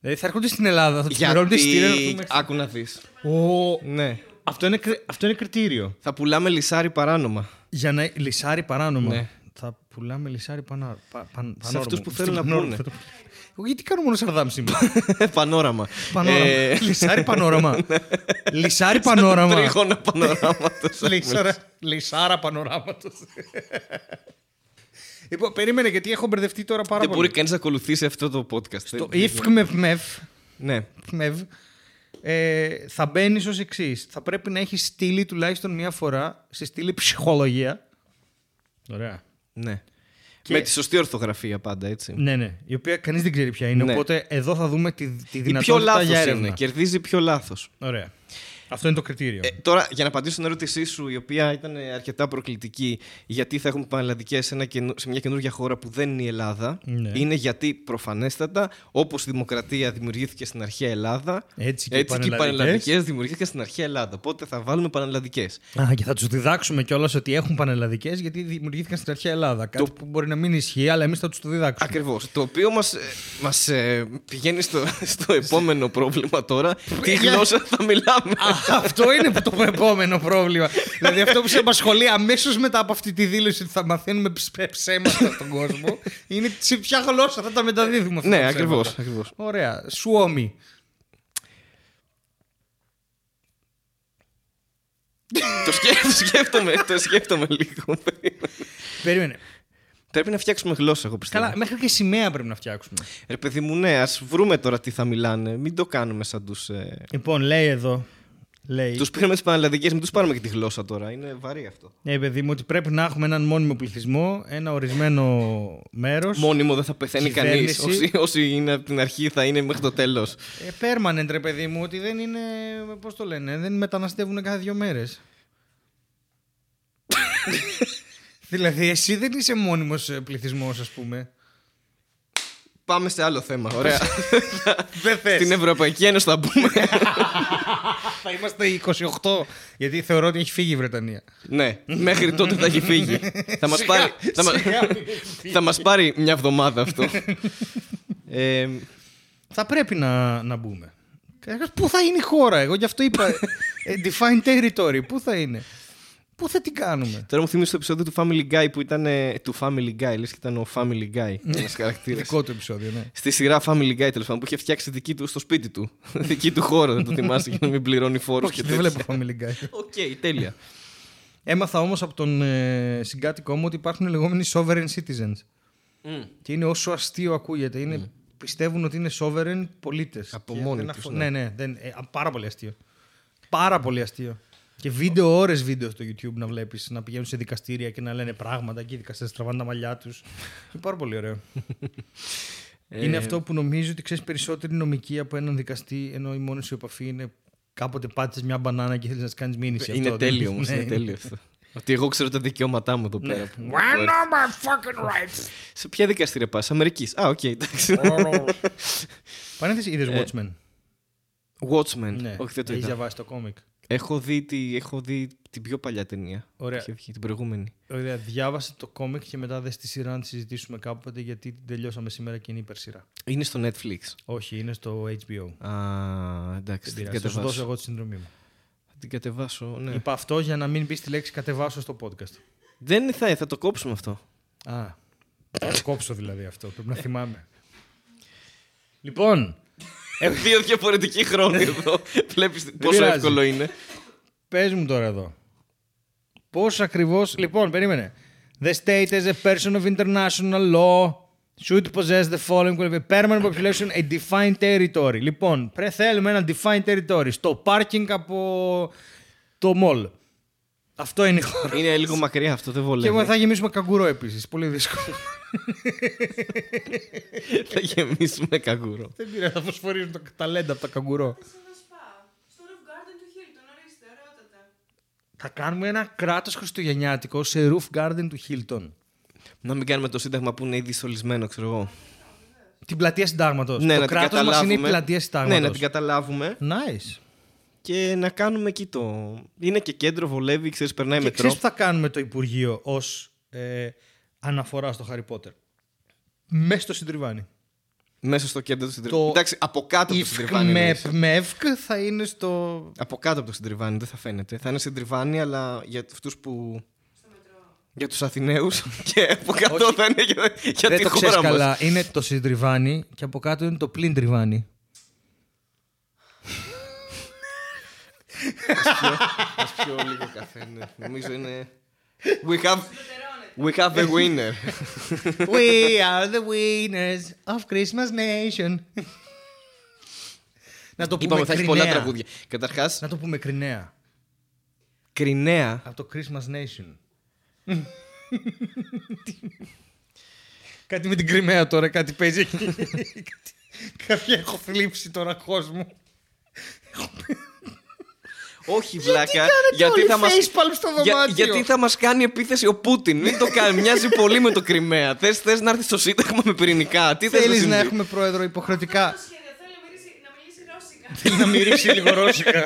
Δηλαδή θα έρχονται στην Ελλάδα, θα τους πληρώνονται εισιτήρια να Γιατί. έρθουν Άκου να δεις. μέχρι- Ω, Ναι. αυτό, είναι, κρι- αυτό είναι κριτήριο. Θα πουλάμε λισάρι παράνομα. Για να λυσάρει παράνομα. Ναι. Θα, Πουλάμε λισάρι πανά, πα, παν, Σε αυτούς που θέλουν Στην να πανόραμο. πούνε. Εγώ γιατί κάνω μόνο σαρδάμ σήμερα; [LAUGHS] Πανόραμα. Πανόραμα. Ε, [LAUGHS] Λισάρι πανόραμα. [LAUGHS] Λισάρι πανόραμα. Τρίγωνα πανοράματος. Λισάρα, λισάρα πανοράματος. λοιπόν, περίμενε γιατί έχω μπερδευτεί τώρα πάρα Δεν πολύ. μπορεί κανείς να ακολουθήσει αυτό το podcast. Το Δεν- if μευ μευ, Ναι. μευ, ε, θα μπαίνεις ως εξής. Θα πρέπει να έχεις στείλει τουλάχιστον μία φορά σε στήλη ψυχολογία. Ωραία. Ναι. Και- Με τη σωστή ορθογραφία πάντα, έτσι. Ναι, ναι. Η οποία κανείς δεν ξέρει ποια είναι. Ναι. Οπότε εδώ θα δούμε τη, τη Η πιο δυνατότητα για λάθος έρευνα. είναι. Κερδίζει πιο λάθος. Ωραία. Αυτό είναι το κριτήριο. Ε, τώρα, για να απαντήσω στην ερώτησή σου, η οποία ήταν αρκετά προκλητική, γιατί θα έχουμε πανελλαδικές σε, ένα καινο- σε μια καινούργια χώρα που δεν είναι η Ελλάδα, Ναι. είναι γιατί προφανέστατα, όπως η δημοκρατία δημιουργήθηκε στην αρχαία Ελλάδα, Έτσι και οι έτσι και οι πανελλαδικές. πανελλαδικές δημιουργήθηκαν στην αρχαία Ελλάδα. Οπότε θα βάλουμε πανελλαδικές. Α, και θα τους διδάξουμε κιόλας ότι έχουν πανελλαδικές γιατί δημιουργήθηκαν στην αρχαία Ελλάδα. Κάτι που μπορεί να μην ισχύει, αλλά εμείς θα τους το διδάξουμε. Ακριβώς. Το οποίο μας μας, ε, πηγαίνει στο, [LAUGHS] στο επόμενο πρόβλημα τώρα. Τι γλώσσα θα μιλάμε. Α, αυτό είναι το επόμενο πρόβλημα. δηλαδή αυτό που σε απασχολεί αμέσως μετά από αυτή τη δήλωση ότι θα μαθαίνουμε ψ- ψέματα στον κόσμο είναι σε ποια γλώσσα θα τα μεταδίδουμε αυτά ναι, τα ακριβώ. ψέματα. Ακριβώς. Ωραία. Σουόμι. το, σκέ- το σκέφτομαι, το σκέφτομαι λίγο. Περίμενε. Πρέπει να φτιάξουμε γλώσσα, εγώ πιστεύω. Καλά, μέχρι και σημαία πρέπει να φτιάξουμε. Ρε παιδί μου, ναι, ας βρούμε τώρα τι θα μιλάνε. Μην το κάνουμε σαν τους. Ε... Λοιπόν, λέει εδώ. Λέει. Τους πήραμε τι πανελλαδικές, μην τους πάρουμε και τη γλώσσα τώρα. Είναι βαρύ αυτό. Ναι, παιδί μου, ότι πρέπει να έχουμε έναν μόνιμο πληθυσμό, ένα ορισμένο μέρος. Μόνιμο δεν θα πεθαίνει κανείς. Κυβέρνηση. Όσοι, όσοι είναι από την αρχή θα είναι μέχρι το τέλος. Ε, permanent, ρε παιδί μου, ότι δεν είναι. Πώς το λένε, δεν μεταναστεύουν κάθε δύο μέρες. [LAUGHS] δηλαδή, εσύ δεν είσαι μόνιμος πληθυσμός, ας πούμε. Πάμε σε άλλο θέμα. Ωραία. [LAUGHS] Δεν θες. Στην Ευρωπαϊκή Ένωση θα μπούμε. [LAUGHS] Θα είμαστε 28. Γιατί θεωρώ ότι έχει φύγει η Βρετανία. ναι, μέχρι τότε θα έχει φύγει. θα μας πάρει, θα, μα- θα μας πάρει μια εβδομάδα αυτό. [LAUGHS] ε, Θα πρέπει να, να μπούμε. Καταρχάς, Πού θα είναι η χώρα, εγώ γι' αυτό είπα. ε, define territory, πού θα είναι; Πού θα την κάνουμε; τώρα μου θυμίζει το επεισόδιο του Family Guy που ήταν. ε, του Family Guy, λες και ήταν ο Family Guy. Ένας χαρακτήρας. Δικό του επεισόδιο, ναι. Στη σειρά Family Guy τέλος πάντων που είχε φτιάξει δική του στο σπίτι του. [LAUGHS] δική του χώρα, δεν το θυμάσαι για να μην πληρώνει φόρους Όχι, και δεν τέτοια. βλέπω Family Guy. [LAUGHS] Οκ, τέλεια. Έμαθα όμως από τον ε, συγκάτοικό μου ότι υπάρχουν λεγόμενοι sovereign citizens. Και είναι όσο αστείο ακούγεται. Είναι, Πιστεύουν ότι είναι sovereign πολίτες. Από μόνοι τους, Ναι, ναι, δεν, ε, α, πάρα πολύ αστείο. Πάρα πολύ αστείο. Και βίντεο, ώρες βίντεο στο YouTube να βλέπεις, να πηγαίνουν σε δικαστήρια και να λένε πράγματα και οι δικαστέ τραβάνε τα μαλλιά τους. είναι πάρα πολύ ωραίο. Ε, είναι αυτό που νομίζω ότι ξέρεις περισσότερη νομική από έναν δικαστή, ενώ η μόνη σου επαφή είναι κάποτε πάτησες μια μπανάνα και θέλεις να τη κάνεις μήνυση. Είναι αυτό. τέλειο όμως. Ναι, Είναι τέλειο αυτό. Ότι εγώ ξέρω τα δικαιώματά μου εδώ πέρα. που- I know my fucking rights; Σε ποια δικαστήρια πας, Αμερικής. Α, οκ, εντάξει. Παρένθεση, είδες Watchmen. Watchmen. Ναι, Ε, Όχι, δεν το Έχεις είδα. διαβάσει το κόμικ; Έχω δει, τη, έχω δει την πιο παλιά ταινία. Ωραία. Είχε βγει, την προηγούμενη. Ωραία, διάβασε το κόμικ και μετά δες τη σειρά να τη συζητήσουμε κάποτε γιατί την τελειώσαμε σήμερα και είναι υπερσειρά. Είναι στο Netflix. Όχι, είναι στο HBO. Α, εντάξει, Δεν θα την πειράζει, θα σου δώσω κατεβάσω. εγώ τη συνδρομή μου. Θα την κατεβάσω, ναι. Είπα αυτό για να μην πεις τη λέξη κατεβάσω στο podcast. Δεν θα, θα το κόψουμε αυτό. Α. Θα το κόψω δηλαδή αυτό. Πρέπει να θυμάμαι. Λοιπόν, Δύο διαφορετικοί χρόνοι εδώ. Βλέπει πόσο πειράζει. εύκολο είναι. πες μου τώρα εδώ. Πώς ακριβώς... Λοιπόν, περίμενε. The state as a person of international law should possess the following qualifications. Permanent population, a defined territory. Λοιπόν, πρέπει θέλουμε ένα defined territory στο parking από το mall. Αυτό είναι η χώρα. Είναι λίγο μακριά αυτό, δεν Και βολεύει. θα γεμίσουμε καγκουρό επίσης. Πολύ δύσκολο. [LAUGHS] θα γεμίσουμε καγκούρο. Δεν πειράζει, θα φωσφορίζουν τα ταλέντα από τα καγκουρό. Θα σας πάω. Στο Roof Garden του Hilton, ορίστε, ωραιότατα. Θα κάνουμε ένα κράτος χριστουγεννιάτικο σε roof garden του Hilton. Να μην κάνουμε το σύνταγμα που είναι ήδη στολισμένο, ξέρω εγώ. Την πλατεία συντάγματος. Ναι, το να την κράτος μας είναι η καταλάβουμε. πλατεία συντάγματο. Ναι, να την καταλάβουμε Nice. Και να κάνουμε εκεί το. Είναι και κέντρο, βολεύει, ξέρεις, περνάει Και μετρό. ξέρεις που θα κάνουμε το Υπουργείο ως ε, αναφορά στο Harry Potter; Μέσα στο συντριβάνι. Μέσα στο κέντρο του Το συντριβάνι. Εντάξει, από κάτω από το συντριβάνι. εννοείς. Μευκ θα είναι στο. Από κάτω από το συντριβάνι, δεν θα φαίνεται. Θα είναι συντριβάνι, αλλά για αυτούς που. Για τους Αθηναίους [LAUGHS] και από κάτω θα είναι για, για Δεν τη το ξέρεις χώρα μας. καλά. Είναι το συντριβάνι και από κάτω είναι το πλήν τριβάνι. Α πιω λίγο καφέ. ναι. Νομίζω είναι. We have, we have a winner. [LAUGHS] We are the winners of Christmas Nation. Να το πούμε Είπαμε θα έχεις πολλά κρινέα. τραγούδια. Καταρχά, Να το πούμε κρινέα. κρινέα. Από το Christmas Nation. κάτι με την Κρυμαία τώρα, κάτι παίζει εκεί. [LAUGHS] Κάτι- Κάποια έχω θλίψει τώρα κόσμο. [LAUGHS] Όχι, βλάκα. κάνετε όλοι θα μας... facepalm στο Για- δωμάτιο; γιατί θα μας κάνει επίθεση ο Πούτιν. Μην το κάνει. Μοιάζει πολύ με το Κρυμαία. Θες θες να έρθεις στο Σύνταγμα με πυρηνικά. Τι θες Θέλεις να συμβεί; έχουμε πρόεδρο υποχρεωτικά. Το σχέδιο θέλει να μιλήσει, να μιλήσει ρώσικα. Θέλει να μυρίσει λίγο ρώσικα.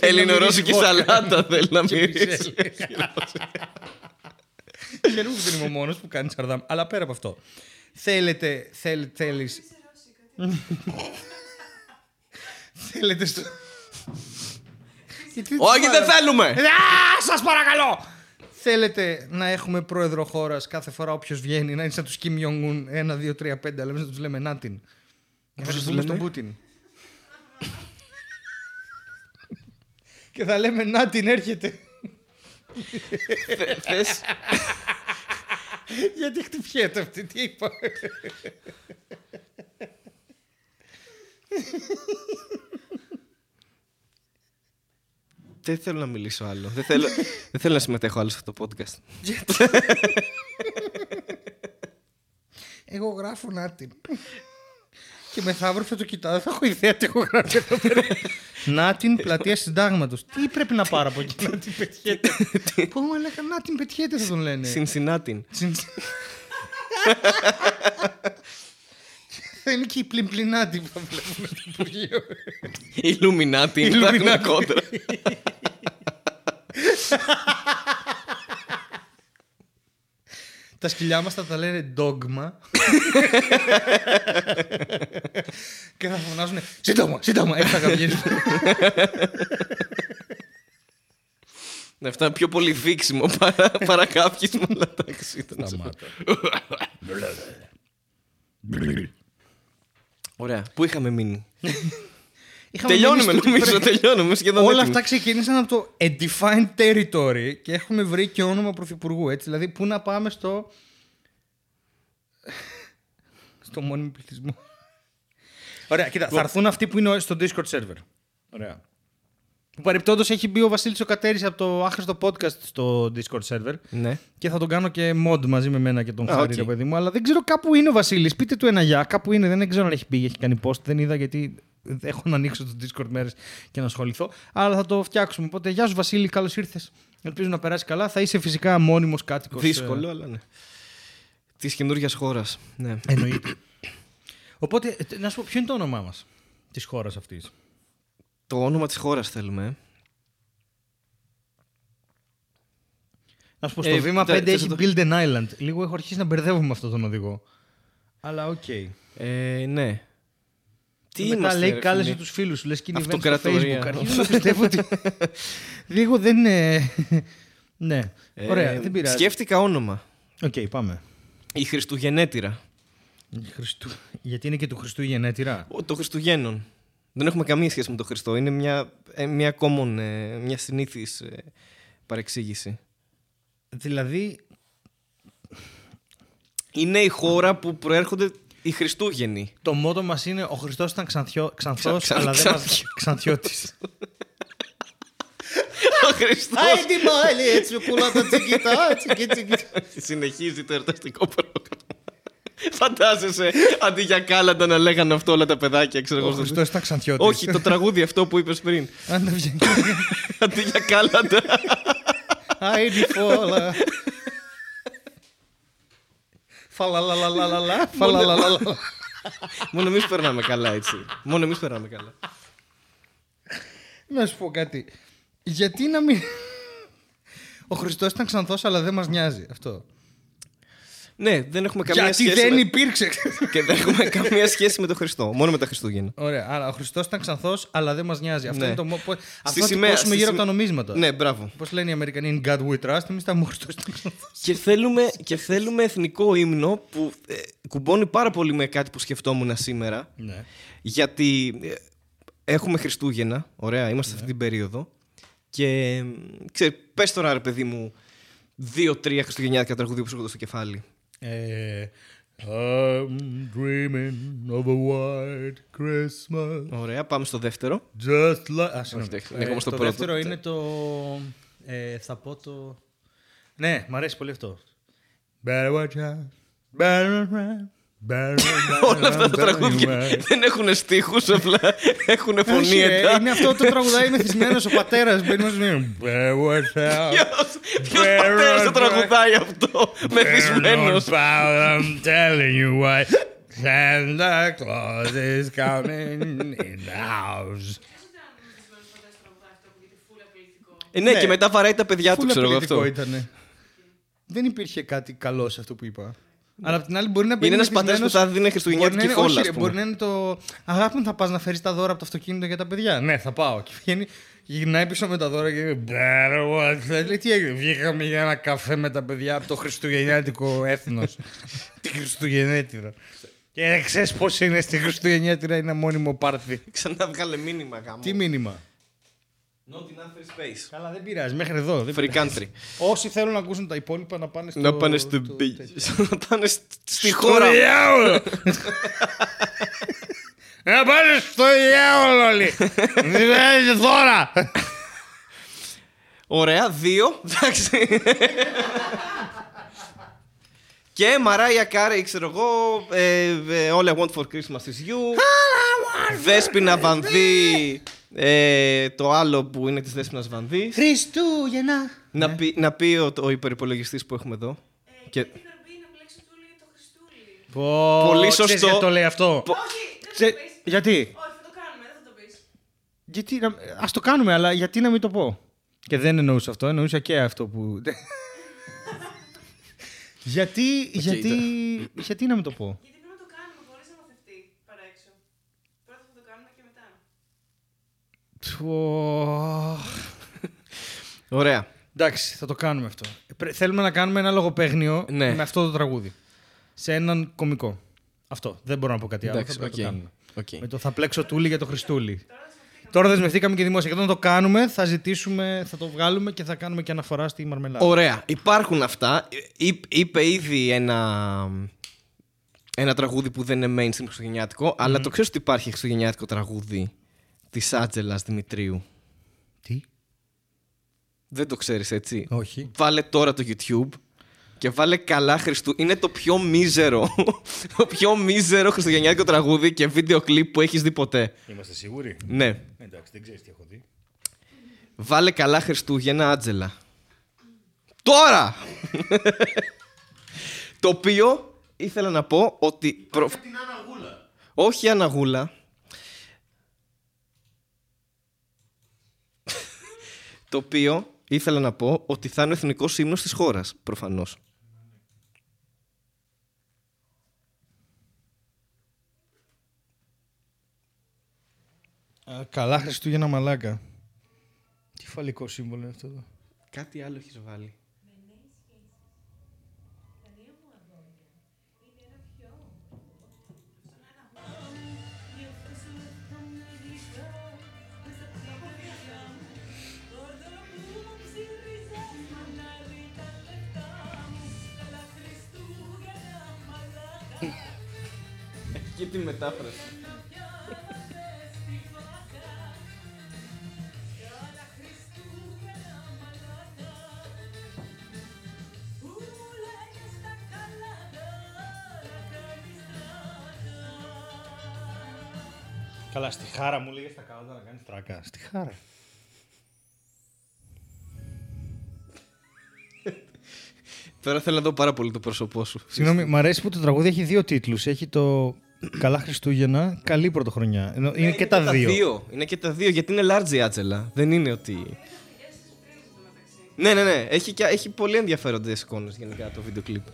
[LAUGHS] Ελληνορώσικη βόδκα. σαλάτα θέλει να Και μυρίσει. μισέλ. Χαίρομαι που δεν είμαι ο μόνος που κάνει σαρδάμ. Αλλά πέρα από αυτό. Θέλετε, θέλ, θέλεις... [LAUGHS] Θέλετε στο... Γιατί Όχι, δεν θέλουμε. Α, σας παρακαλώ! Θέλετε να έχουμε πρόεδρο χώρας κάθε φορά όποιος βγαίνει να είναι σαν τους Kim Jong-un 1, 2, 3, 5, αλλά εμείς να τους λέμε Νάτιν. Να τους βασιστούμε λέμε; στον Πούτιν. [LAUGHS] Και θα λέμε Νάτιν έρχεται. Θες- [LAUGHS] Γιατί χτυπιέται αυτή, τι είπα. [LAUGHS] Δεν θέλω να μιλήσω άλλο. Δεν θέλω, δεν θέλω να συμμετέχω άλλο σε αυτό το podcast. Εγώ γράφω Νάτιν. Και μεθαύριο θα το κοιτάω, δεν θα έχω ιδέα τι έχω γράψει εδώ πέρα. Νάτιν, πλατεία συντάγματος. Τι πρέπει να πάρω από εκεί, [LAUGHS] Νάτιν πετιέται. Πού μου έλεγα Νάτιν πετιέται θα τον λένε. Συνσινάτιν. Συν- Θα είναι και οι πλυμπλινάτοι που θα βλέπουμε στο Υπουργείο. [LAUGHS] Ιλουμινάτιν. Θα είναι Illuminati. κόντρα. Τα σκυλιά μας θα τα λένε ντόγμα. και θα φωνάζουν Σύντομα, σύντομα, έφταγα βγαίνεις. Ναι, αυτά είναι πιο πολύ δείξιμο παρά, παρά κάποιοι αλλά εντάξει, ήταν να σε πω. Ωραία. Πού είχαμε μείνει; [LAUGHS] Είχαμε τελειώνουμε μείνει στο- νομίζω. Τελειώνουμε σχεδόν. Όλα έτοιμοι. αυτά ξεκίνησαν από το A Defined Territory και έχουμε βρει και όνομα πρωθυπουργού. Έτσι. Δηλαδή, πού να πάμε στο. [LAUGHS] στο μόνιμο πληθυσμό. Ωραία, κοίτα, θα έρθουν αυτοί που είναι στο Discord server. Ωραία. Που παρεπτόντως έχει μπει ο Βασίλης ο Κατέρης από το άχρηστο podcast στο Discord server. Ναι. Και θα τον κάνω και mod μαζί με μένα και τον Α, Χάρη, οκ. ρε παιδί μου. Αλλά δεν ξέρω κάπου είναι ο Βασίλης. Πείτε του ένα γεια. Κάπου είναι. Δεν ξέρω αν έχει πήγε, έχει κάνει post. Δεν είδα γιατί έχω να ανοίξω το Discord μέρες και να ασχοληθώ. Αλλά θα το φτιάξουμε. Οπότε γεια σου Βασίλη, καλώς ήρθες. Ελπίζω να περάσει καλά. Θα είσαι φυσικά μόνιμος κάτοικος. Δύσκολο, αλλά ναι. Της καινούργιας χώρας. Ναι. Εννοείται. Οπότε, ε, να σου πω, ποιο είναι το όνομά μας της χώρας αυτής; Το όνομα της χώρας θέλουμε. ε. Να σου πω, στο Ε, βήμα 5 τε- θες έχει να Build an Island. Λίγο έχω αρχίσει να μπερδεύομαι με αυτόν τον οδηγό. Αλλά οκ. Ε, ναι. Τι Μετά είμαστε, λέει ρε κάλεσε φίλε; τους φίλους σου. Λες και είναι event στο Αυτοκρατορία. Facebook. Αρχίζω να πιστεύω ότι. [LAUGHS] Λίγο δεν είναι. ναι. Ε, Ωραία, δεν πειράζει. Σκέφτηκα όνομα. Οκ, πάμε. Η Χριστουγεννέτειρα. Χριστού... Γιατί είναι και του Χριστού γενέτειρα. Ο- Το Χριστουγέννων. Δεν έχουμε καμία σχέση με το Χριστό. Είναι μια, ε, μια common, ε, μια συνήθης ε, παρεξήγηση. Δηλαδή, Είναι η χώρα που προέρχονται οι Χριστούγεννοι. το μότο μας είναι Ο Χριστός ήταν ξανθιό... ξανθός, Ξα- αλλά δεν ξανθιό. μας... ξανθιώτης. [LAUGHS] Ο Χριστός Άιντι μάλι, έτσι πουλά τα τσικιτά, τσικιτά. συνεχίζει το εορταστικό πρόγραμμα. Φαντάζεσαι, αντί για κάλαντα να λέγανε αυτό όλα τα παιδάκια, ξέρω Ο εγώ. στο- Χριστός ήταν ξανθιώτης. Όχι, το τραγούδι αυτό που είπες πριν. Αν δεν βγαίνει. Αντί για κάλαντα. Άιντι φόλα. Φαλαλαλαλαλα. Φαλαλαλαλα. Μόνο εμείς περνάμε καλά έτσι. Μόνο εμείς περνάμε καλά. Να σου πω κάτι. Γιατί να μην. Ο Χριστός ήταν ξανθός, αλλά δεν μας νοιάζει αυτό. Ναι, δεν έχουμε καμία Γιατί σχέση. δεν με... υπήρξε. [LAUGHS] και δεν έχουμε καμία σχέση με τον Χριστό. Μόνο με τα Χριστούγεννα. Ωραία, άρα ο Χριστός ήταν ξανθός, αλλά δεν μας νοιάζει. Αυτό Ναι. είναι το. μο- πώ- Αυτό να σημαία- τυπώσουμε στη γύρω από σημαία- τα νομίσματα. Ναι, μπράβο. Πώς λένε οι Αμερικανοί, In God we trust, εμείς τα ο Χριστό ήταν ξανθός. Και θέλουμε, και θέλουμε εθνικό ύμνο που ε, κουμπώνει πάρα πολύ με κάτι που σκεφτόμουν σήμερα. Ναι. Γιατί ε, έχουμε Χριστούγεννα, ωραία, είμαστε σε Ναι. αυτή την περίοδο. Και ε, ξέρει, πες τώρα ρε παιδί μου, δύο-τρία χριστουγεννιάτικα τραγούδια που σου έρχονται στο κεφάλι. Ε, I'm dreaming of a white Christmas. Ωραία, πάμε στο δεύτερο. Just like. Α, συγγνώμη. Όχι, είναι ακόμα στο το πρώτο. δεύτερο είναι το. Ε, θα πω το. Ναι, μ' αρέσει πολύ αυτό. Better watch out. Better run. Better run. Όλα αυτά τα τραγούδια δεν έχουν στίχους, απλά έχουν Όχι, φωνή ε, ετά. είναι αυτό το τραγουδάει μεθυσμένος ο πατέρας. Μπαίνει μας λέει, Better watch out. Ποιος, ποιος Better πατέρας το run. τραγουδάει αυτό, μεθυσμένος. Better not I'm telling you why. Santa Claus is coming in the house. Ε, ναι, Ναι. και μετά βαράει τα παιδιά του, Φούλα ξέρω εγώ απειλητικό αυτό. ήτανε. Δεν υπήρχε κάτι καλό σε αυτό που είπα. Αλλά απ' την άλλη μπορεί να Είναι μπαίνει ένας πατέρας που μεθυσμένος- θα δίνει χριστουγεννιάτικη Μπορεί να είναι- φόλα, όχι, ας ρε, πούμε. Μπορεί να είναι το αγάπη μου θα πας να φέρεις τα δώρα από το αυτοκίνητο για τα παιδιά. Ναι, θα πάω. Και βγαίνει, γυρνάει πίσω με τα δώρα και «Better watch». Λέει τι έγινε. Βγήκαμε για ένα καφέ με τα παιδιά από το χριστουγεννιάτικο έθνος. [LAUGHS] Τη Χριστουγεννέτηρα. Και ξέρεις πώ είναι στη Χριστουγεννιάτηρα είναι μόνιμο πάρτι. Ξανά βγάλε μήνυμα γάμο. Τι μήνυμα; Not enough free space. Καλά, δεν πειράζει. Μέχρι εδώ. Δεν Free πειράζει. country. Όσοι θέλουν να ακούσουν τα υπόλοιπα να πάνε στο. Να πάνε στο στο beach. τέτοιο. [LAUGHS] Να πάνε σ- στη Στο χώρα. διάολο! Να [LAUGHS] πάνε στο διάολο όλοι! Δεν τώρα! Ωραία, δύο. Εντάξει. Και Μαράια Κάρεϊ, ξέρω εγώ, ε, ε, All I Want for Christmas is You. Δέσποινα Βανδύ, ε, το άλλο που είναι της Δέσποινας Βανδύ. Χριστούγεννα! Να, πει, να πει ο, ο υπερυπολογιστής που έχουμε εδώ. Και, Και την καρμπή να μπλέξει το τούλι το Χριστούλη. Πολύ Ξέρεις σωστό. γιατί το λέει αυτό. Πο- Όχι, δεν Ξέ- θα το πεις. Γιατί; Όχι, θα το κάνουμε, δεν θα το πεις. Γιατί να... Ας το κάνουμε, αλλά γιατί να μην το πω; Και δεν εννοούσα αυτό, εννοούσα και αυτό που... [LAUGHS] γιατί, γιατί, γιατί να μην το πω; Γιατί πρέπει να το κάνουμε χωρίς να μαθευτεί παραέξω. Πρώτα θα το κάνουμε και μετά. Ωραία. Εντάξει, θα το κάνουμε αυτό. Πρέ- Θέλουμε να κάνουμε ένα λογοπαίγνιο Ναι. με αυτό το τραγούδι. Σε έναν κομικό. Αυτό. Δεν μπορώ να πω κάτι άλλο. Εντάξει, θα πρέπει να οκ. το κάνουμε. Οκ. Με το θα πλέξω τούλι για το Χριστούλη. Τώρα δεσμευτήκαμε και δημόσια. Και όταν το κάνουμε, θα ζητήσουμε, θα το βγάλουμε και θα κάνουμε και αναφορά στη μαρμελάδα. Ωραία. Υπάρχουν αυτά. Εί- είπε ήδη ένα, ένα τραγούδι που δεν είναι mainstream χριστουγεννιάτικο, αλλά το ξέρεις ότι υπάρχει χριστουγεννιάτικο τραγούδι; Της Άτζελας Δημητρίου. Τι; Δεν το ξέρεις έτσι; Όχι. Βάλε τώρα το YouTube και βάλε καλά Χριστού. Είναι το πιο μίζερο, [LAUGHS] το πιο μίζερο χριστουγεννιάτικο τραγούδι και βίντεο κλιπ που έχεις δει ποτέ. Είμαστε σίγουροι; Ναι. Εντάξει, δεν ξέρεις τι έχω δει. Βάλε καλά Χριστούγεννα, Άτζελα. Τώρα! [LAUGHS] το οποίο ήθελα να πω ότι... προ- Την Αναγούλα. Όχι αναγούλα. Το οποίο ήθελα να πω ότι θα είναι ο εθνικός ύμνος της χώρας, προφανώς. καλά Χριστούγεννα μαλάκα. Τι φαλικό σύμβολο είναι αυτό εδώ. Κάτι άλλο έχεις βάλει. Και τη μετάφραση. Καλά, στη χάρα μου λέγες στα καλά να κάνεις τράκα. Στη χάρα. Τώρα θέλω να δω πάρα πολύ το πρόσωπό σου. Συγγνώμη, μου αρέσει που το τραγούδι έχει δύο τίτλους. Έχει το Καλά Χριστούγεννα, Καλή Πρωτοχρονιά. Ε, είναι, και, τα, δύο. Είναι και τα δύο γιατί είναι large η άτσελα. Δεν είναι ότι. Ναι, ναι, ναι. Έχει, και, έχει πολύ ενδιαφέροντες εικόνες γενικά το βίντεο κλιπ.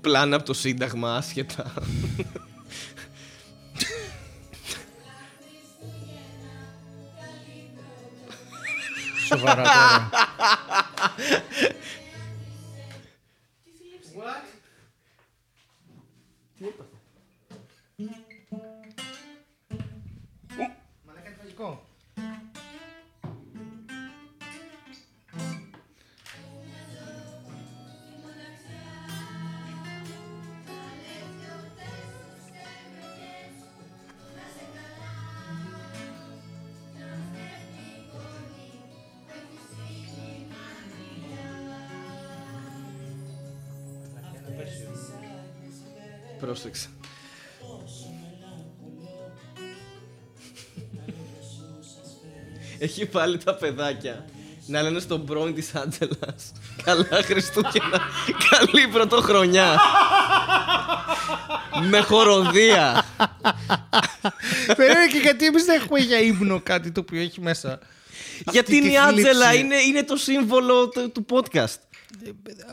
Πλάνα από το Σύνταγμα, άσχετα. Σοβαρά τώρα. Μαλάκα, Πρόσεξε. Έχει πάλι τα παιδάκια να λένε στον πρώην της Άντζελας Καλά Χριστούγεννα, καλή πρωτοχρονιά Με χοροδία Περίμενε και γιατί εμείς δεν έχουμε για ύπνο κάτι το οποίο έχει μέσα. Γιατί αυτή είναι τη η Άντζελα, θλίψη. είναι, είναι το σύμβολο του, του podcast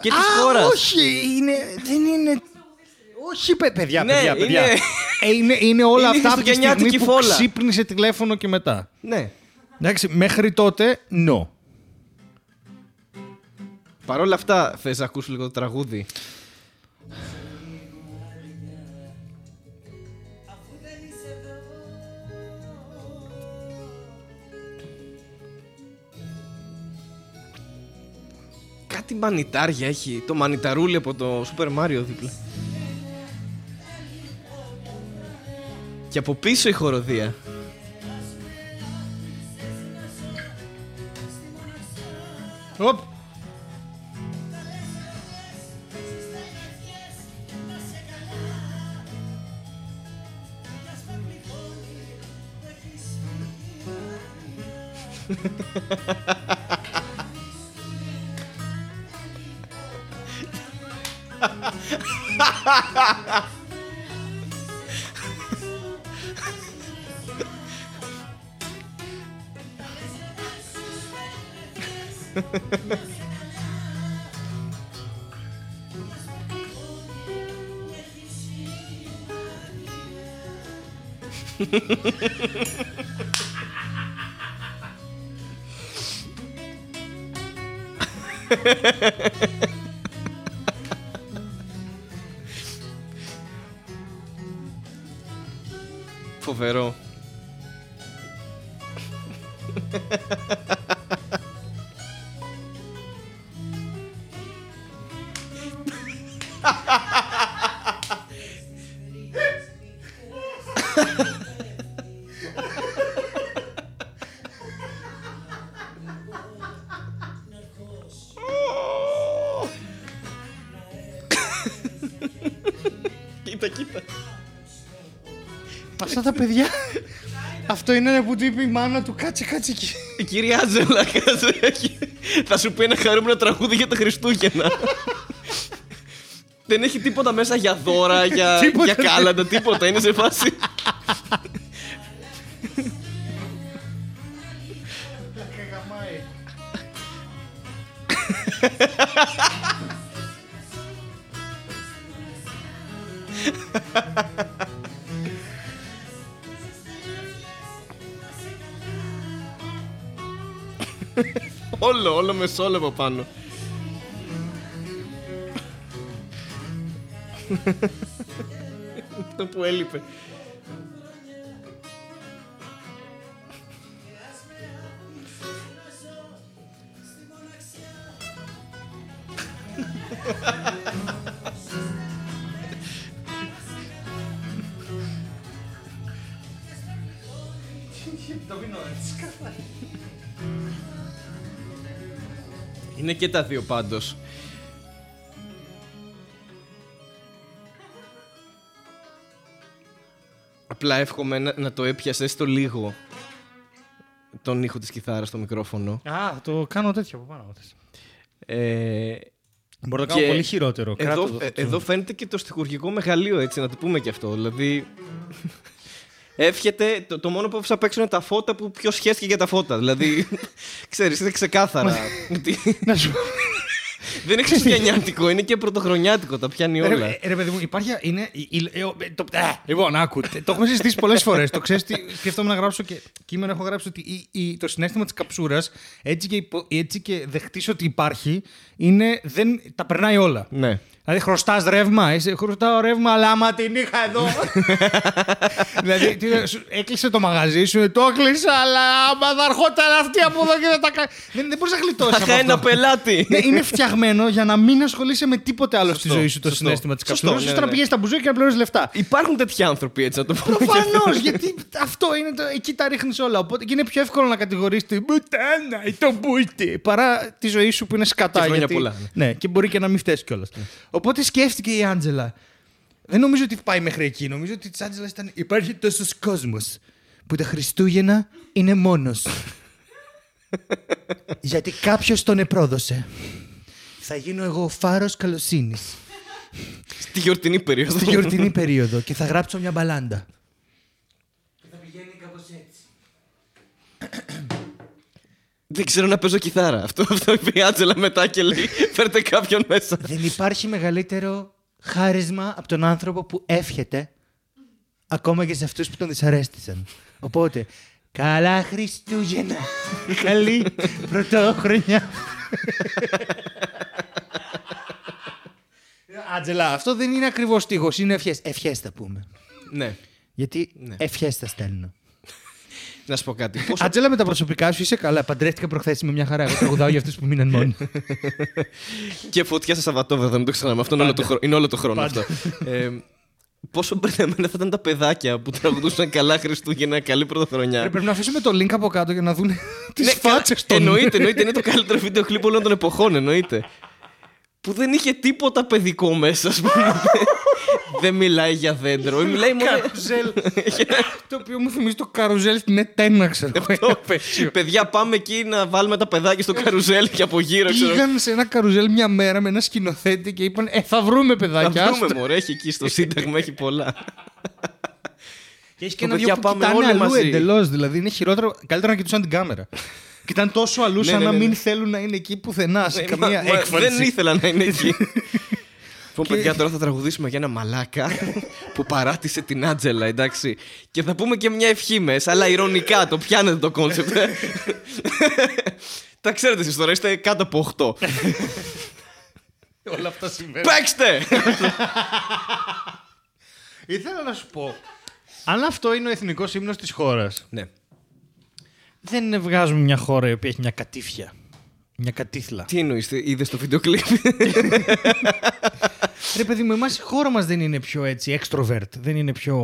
Και της Α, χώρας Όχι, είναι, δεν είναι. Όχι, παι- παιδιά, Ναι, παιδιά, παιδιά. είναι- Ε, είναι, είναι όλα Είναι αυτά από τη στιγμή χριστουγεννιάτικη που φόλα. ξύπνησε τηλέφωνο και μετά. Ναι Εντάξει, μέχρι τότε, no. Παρ' όλα αυτά θες να ακούσει λίγο το τραγούδι Κάτι μανιτάρια έχει. Το μανιταρούλι από το Super Mario δίπλα. Και από πίσω η χοροδία. Οπ. Τα παιδιά. Αυτό είναι ένα που του είπε η μάνα του κάτσε κάτσε εκεί. Η κυρία Άζελα κάτσε, έχει- θα σου πει ένα χαρούμενο τραγούδι για τα Χριστούγεννα. Δεν έχει τίποτα μέσα για δώρα, για, Τίποτα για δεν- κάλαντα, τίποτα. Είναι σε φάση. Όλο, όλο με σόλο από πάνω. [LAUGHS] Αυτό που έλειπε. Και τα δύο πάντως. Απλά εύχομαι να, να το έπιασες έστω λίγο τον ήχο της κιθάρας στο μικρόφωνο. Α, το κάνω τέτοιο από πάνω. Ε, Μπορώ να Και κάνω πολύ χειρότερο. Κράτω εδώ, το- ε, εδώ φαίνεται και το στοιχουργικό μεγαλείο, έτσι, να το πούμε και αυτό. Δηλαδή, εύχεται, το, το μόνο που άφησα απ' έξω είναι τα φώτα που ποιο σχέστηκε για τα φώτα. Δηλαδή, [LAUGHS] ξέρεις, είναι ξεκάθαρα. ότι Να σου, [LAUGHS] Δεν είναι χριστουγεννιάτικο, είναι και πρωτοχρονιάτικο. Τα πιάνει όλα. Ρε, ρε, παιδί μου, υπάρχει. Είναι, η- η- ε, ο- ε, το, ε, λοιπόν, άκου. τε- Το έχουμε συζητήσει πολλές φορές. Το ξέρεις τι. Σκέφτομαι να γράψω και κείμενο. Έχω γράψει ότι η- η- το συνέστημα της καψούρας, έτσι, και υπο- έτσι και δεχτείς ότι υπάρχει, είναι, δεν, τα περνάει όλα. Ναι. Δηλαδή χρωστάς ρεύμα. Είσαι, χρωστάω ρεύμα, αλλά άμα την είχα εδώ. [LAUGHS] δηλαδή τι, σου- έκλεισε το μαγαζί σου, το έκλεισε, αλλά άμα θα ερχόταν αυτή από εδώ και δεν τα κάνει. Δεν, δεν μπορείς να γλιτώσεις. Θα από είχα ένα αυτό. πελάτη. [LAUGHS] Ναι, είναι φτιαγμένο για να μην ασχολείσαι με τίποτε άλλο στη Σωστό, ζωή σου το σωστό. συνέστημα της Σωστό, καψούρα. ναι, ώστε ναι. να πηγαίνεις στα μπουζούκια και να πληρώνεις λεφτά. Υπάρχουν τέτοιοι άνθρωποι έτσι να το πούμε. Προφανώς, γιατί αυτό είναι το. Εκεί τα ρίχνεις όλα. Οπότε και είναι πιο εύκολο να κατηγορήσει την μπουτάνα ή τον μπούτι παρά τη ζωή σου που είναι σκατά. Και χρόνια γιατί- πολλά, ναι. ναι, και μπορεί και να μην φταίει κιόλας. Οπότε σκέφτηκε η Άντζελα. Δεν νομίζω ότι πάει μέχρι εκεί. Νομίζω ότι της Άντζελας ήταν. Υπάρχει τόσος κόσμος που τα Χριστούγεννα είναι μόνος. [LAUGHS] γιατί κάποιος τον επρόδωσε. Θα γίνω εγώ ο φάρος καλοσύνης Στη γιορτινή περίοδο. στη γιορτινή περίοδο και θα γράψω μια μπαλάντα. Και θα πηγαίνει κάπως έτσι. [CLEARS THROAT] Δεν ξέρω να παίζω κιθάρα. Αυτό, αυτό είπε η Άτζελα μετά και λέει: Φέρτε κάποιον μέσα. Δεν υπάρχει μεγαλύτερο χάρισμα από τον άνθρωπο που εύχεται ακόμα και σε αυτούς που τον δυσαρέστησαν. Οπότε, καλά Χριστούγεννα, καλή πρωτόχρονιά. Άτζελα, αυτό δεν είναι ακριβώς στίχος, είναι ευχές. Ευχές θα πούμε. ναι. Γιατί Ναι. ευχές θα στέλνω. Να σου πω κάτι. [LAUGHS] Πόσο... Άτζελα με τα προσωπικά σου είσαι καλά. Παντρεύτηκα προχθές με μια χαρά. Εγώ τραγουδάω για αυτούς που μείναν μόνοι. [LAUGHS] και φωτιά σε Σαββατόβραδο, μην το ξανάμε. Αυτό είναι όλο το, χρόνο, είναι όλο το χρόνο αυτό. Ε, πόσο μπερδεμένα θα ήταν τα παιδάκια που τραγουδούσαν καλά Χριστούγεννα, καλή πρωτοχρονιά. Ε, Πρέπει να αφήσουμε το link από κάτω για να δουν τις Ναι, φάτσες των... Εννοείται, εννοείται. Είναι το καλύτερο βίντεο κλιπ όλων των εποχών, εννοείται. Που δεν είχε τίποτα παιδικό μέσα, ας πούμε. [LAUGHS] δεν μιλάει για δέντρο. Μιλάει μόνο. Καρουζέλ. [LAUGHS] το οποίο μου θυμίζει το καρουζέλ στην Ετένα, ξέρω [LAUGHS] εγώ. Παιδιά, πάμε εκεί να βάλουμε τα παιδάκια στο καρουζέλ και από γύρω. Ξέρω. Πήγαν σε ένα καρουζέλ μια μέρα με ένα σκηνοθέτη και είπαν Ε, θα βρούμε Θα παιδάκια. βρούμε, άστο». μωρέ, έχει εκεί στο Σύνταγμα, έχει πολλά. Και έχει και Το ένα παιδιά δυο που πάμε κοιτάνε όλοι αλλού μαζί. εντελώς. Δηλαδή είναι χειρότερο. Καλύτερα να κοιτούσαν την κάμερα. Κοιτάνε τόσο αλλού Ναι, σαν ναι, να ναι, μην ναι. θέλουν να είναι εκεί πουθενά σε Ναι, καμία μα- μα έκφανση. Δεν ήθελα να είναι εκεί. [LAUGHS] Λοιπόν, παιδιά, τώρα θα τραγουδήσουμε για ένα μαλάκα [LAUGHS] που παράτησε την Άτζελα, εντάξει. Και θα πούμε και μια ευχή μέσα, αλλά ειρωνικά το πιάνετε το concept. ε. [LAUGHS] Τα ξέρετε εσείς τώρα, είστε κάτω από 8. Όλα αυτά συμβαίνουν. Παίξτε! Ήθελα να σου πω. Αν αυτό είναι ο εθνικός ύμνος της χώρας ναι. Δεν βγάζουμε μια χώρα η οποία έχει μια κατήφια. Μια κατήθλα. Τι εννοείς, είδες το βίντεο κλιπ; Ρε παιδί μου, εμάς η χώρα μας δεν είναι πιο έτσι extrovert. Δεν είναι πιο...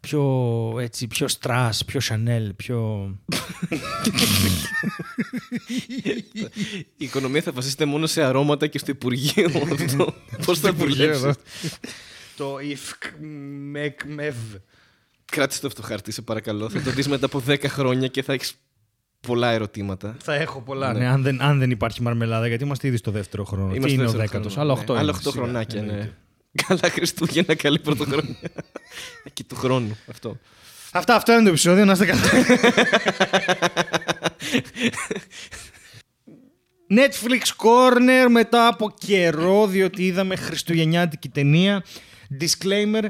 πιο έτσι, πιο στρας, πιο Chanel, πιο... Η οικονομία θα βασίζεται μόνο σε αρώματα και στο Υπουργείο. Αυτό. [LAUGHS] Πώς θα δουλέψεις; το if μεκ μευ. Κράτησε το αυτό το χαρτί, σε παρακαλώ. Θα το δεις μετά από 10 χρόνια και θα έχεις πολλά ερωτήματα. Θα έχω πολλά, Ναι. ναι, αν, δεν, αν δεν υπάρχει μαρμελάδα, γιατί είμαστε ήδη στο δεύτερο χρόνο. Είμαστε Τι είναι ο δεύτερο δέκατος, χρόνο, άλλα ναι. 8 Άλλα 8 χρονάκια, ναι. [LAUGHS] Καλά Χριστούγεννα, καλή πρωτοχρονιά. [LAUGHS] Εκεί του χρόνου αυτό. Αυτά, αυτό είναι το επεισόδιο, να είστε καλά. [LAUGHS] Netflix Corner μετά από καιρό, διότι είδαμε χριστουγεννιάτικη ταινία. Disclaimer,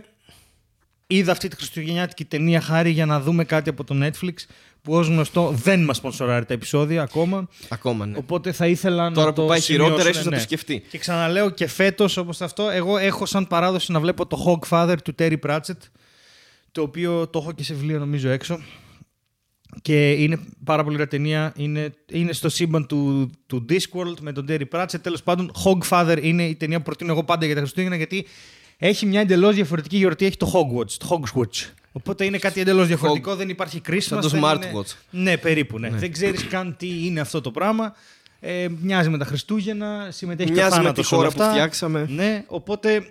είδα αυτή τη χριστουγεννιάτικη ταινία χάρη για να δούμε κάτι από το Netflix, που ως γνωστό δεν μας σπονσοράρει τα επεισόδια ακόμα. Ακόμα ναι. Οπότε θα ήθελα να Τώρα το που πάει χειρότερα, σημειώσουν, ίσως να ναι. το σκεφτεί. Και ξαναλέω και φέτος όπως αυτό, εγώ έχω σαν παράδοση να βλέπω το Hogfather του Terry Pratchett, το οποίο το έχω και σε βιβλίο νομίζω έξω. Και είναι πάρα πολύ ωραία ταινία. Είναι, είναι στο σύμπαν του, του Discworld με τον Terry Pratchett. Τέλος πάντων, Hogfather είναι η ταινία που προτείνω εγώ πάντα για τα Χριστούγεννα γιατί έχει μια εντελώς διαφορετική γιορτή. Έχει το Hogwarts, το Hogswatch. Οπότε είναι κάτι εντελώς διαφορετικό. Δεν υπάρχει Christmas. Σαν το δεν Smartwatch. είναι- Ναι, περίπου. Ναι. Δεν ξέρεις καν τι είναι αυτό το πράγμα. Ε, μοιάζει με τα Χριστούγεννα, συμμετέχει και ο Μοιάζει με θάνατος τη όλα χώρα που αυτά. φτιάξαμε. Ναι, οπότε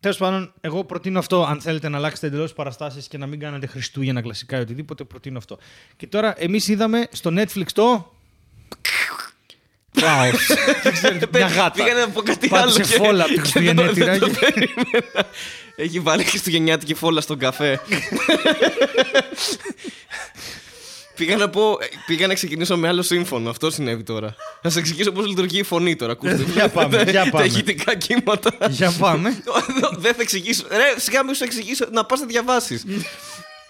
τέλος πάντων, εγώ προτείνω αυτό. Αν θέλετε να αλλάξετε εντελώς παραστάσεις και να μην κάνετε Χριστούγεννα κλασικά ή οτιδήποτε, προτείνω αυτό. Και τώρα, εμείς είδαμε στο Netflix το. Wow. Δεν ξέρετε, μια γάτα. Πήγανε να πω κάτι άλλο. Πάτησε και- φόλα από τη [LAUGHS] και Χριστουγεννιάτιρα. δεν το- δεν το περίμενα. Έχει βάλει χριστουγεννιάτικη φόλα στον καφέ. [LAUGHS] πήγα να πω, πήγα να ξεκινήσω με άλλο σύμφωνο. Αυτό συνέβη τώρα. Να σα εξηγήσω πώς λειτουργεί η φωνή τώρα. Ακούστε. Για πάμε, για Τα πάμε. ηχητικά κύματα. Για πάμε. [LAUGHS] Δεν θα εξηγήσω. Ρε, σιγά μην σου εξηγήσω. Να πας να διαβάσεις.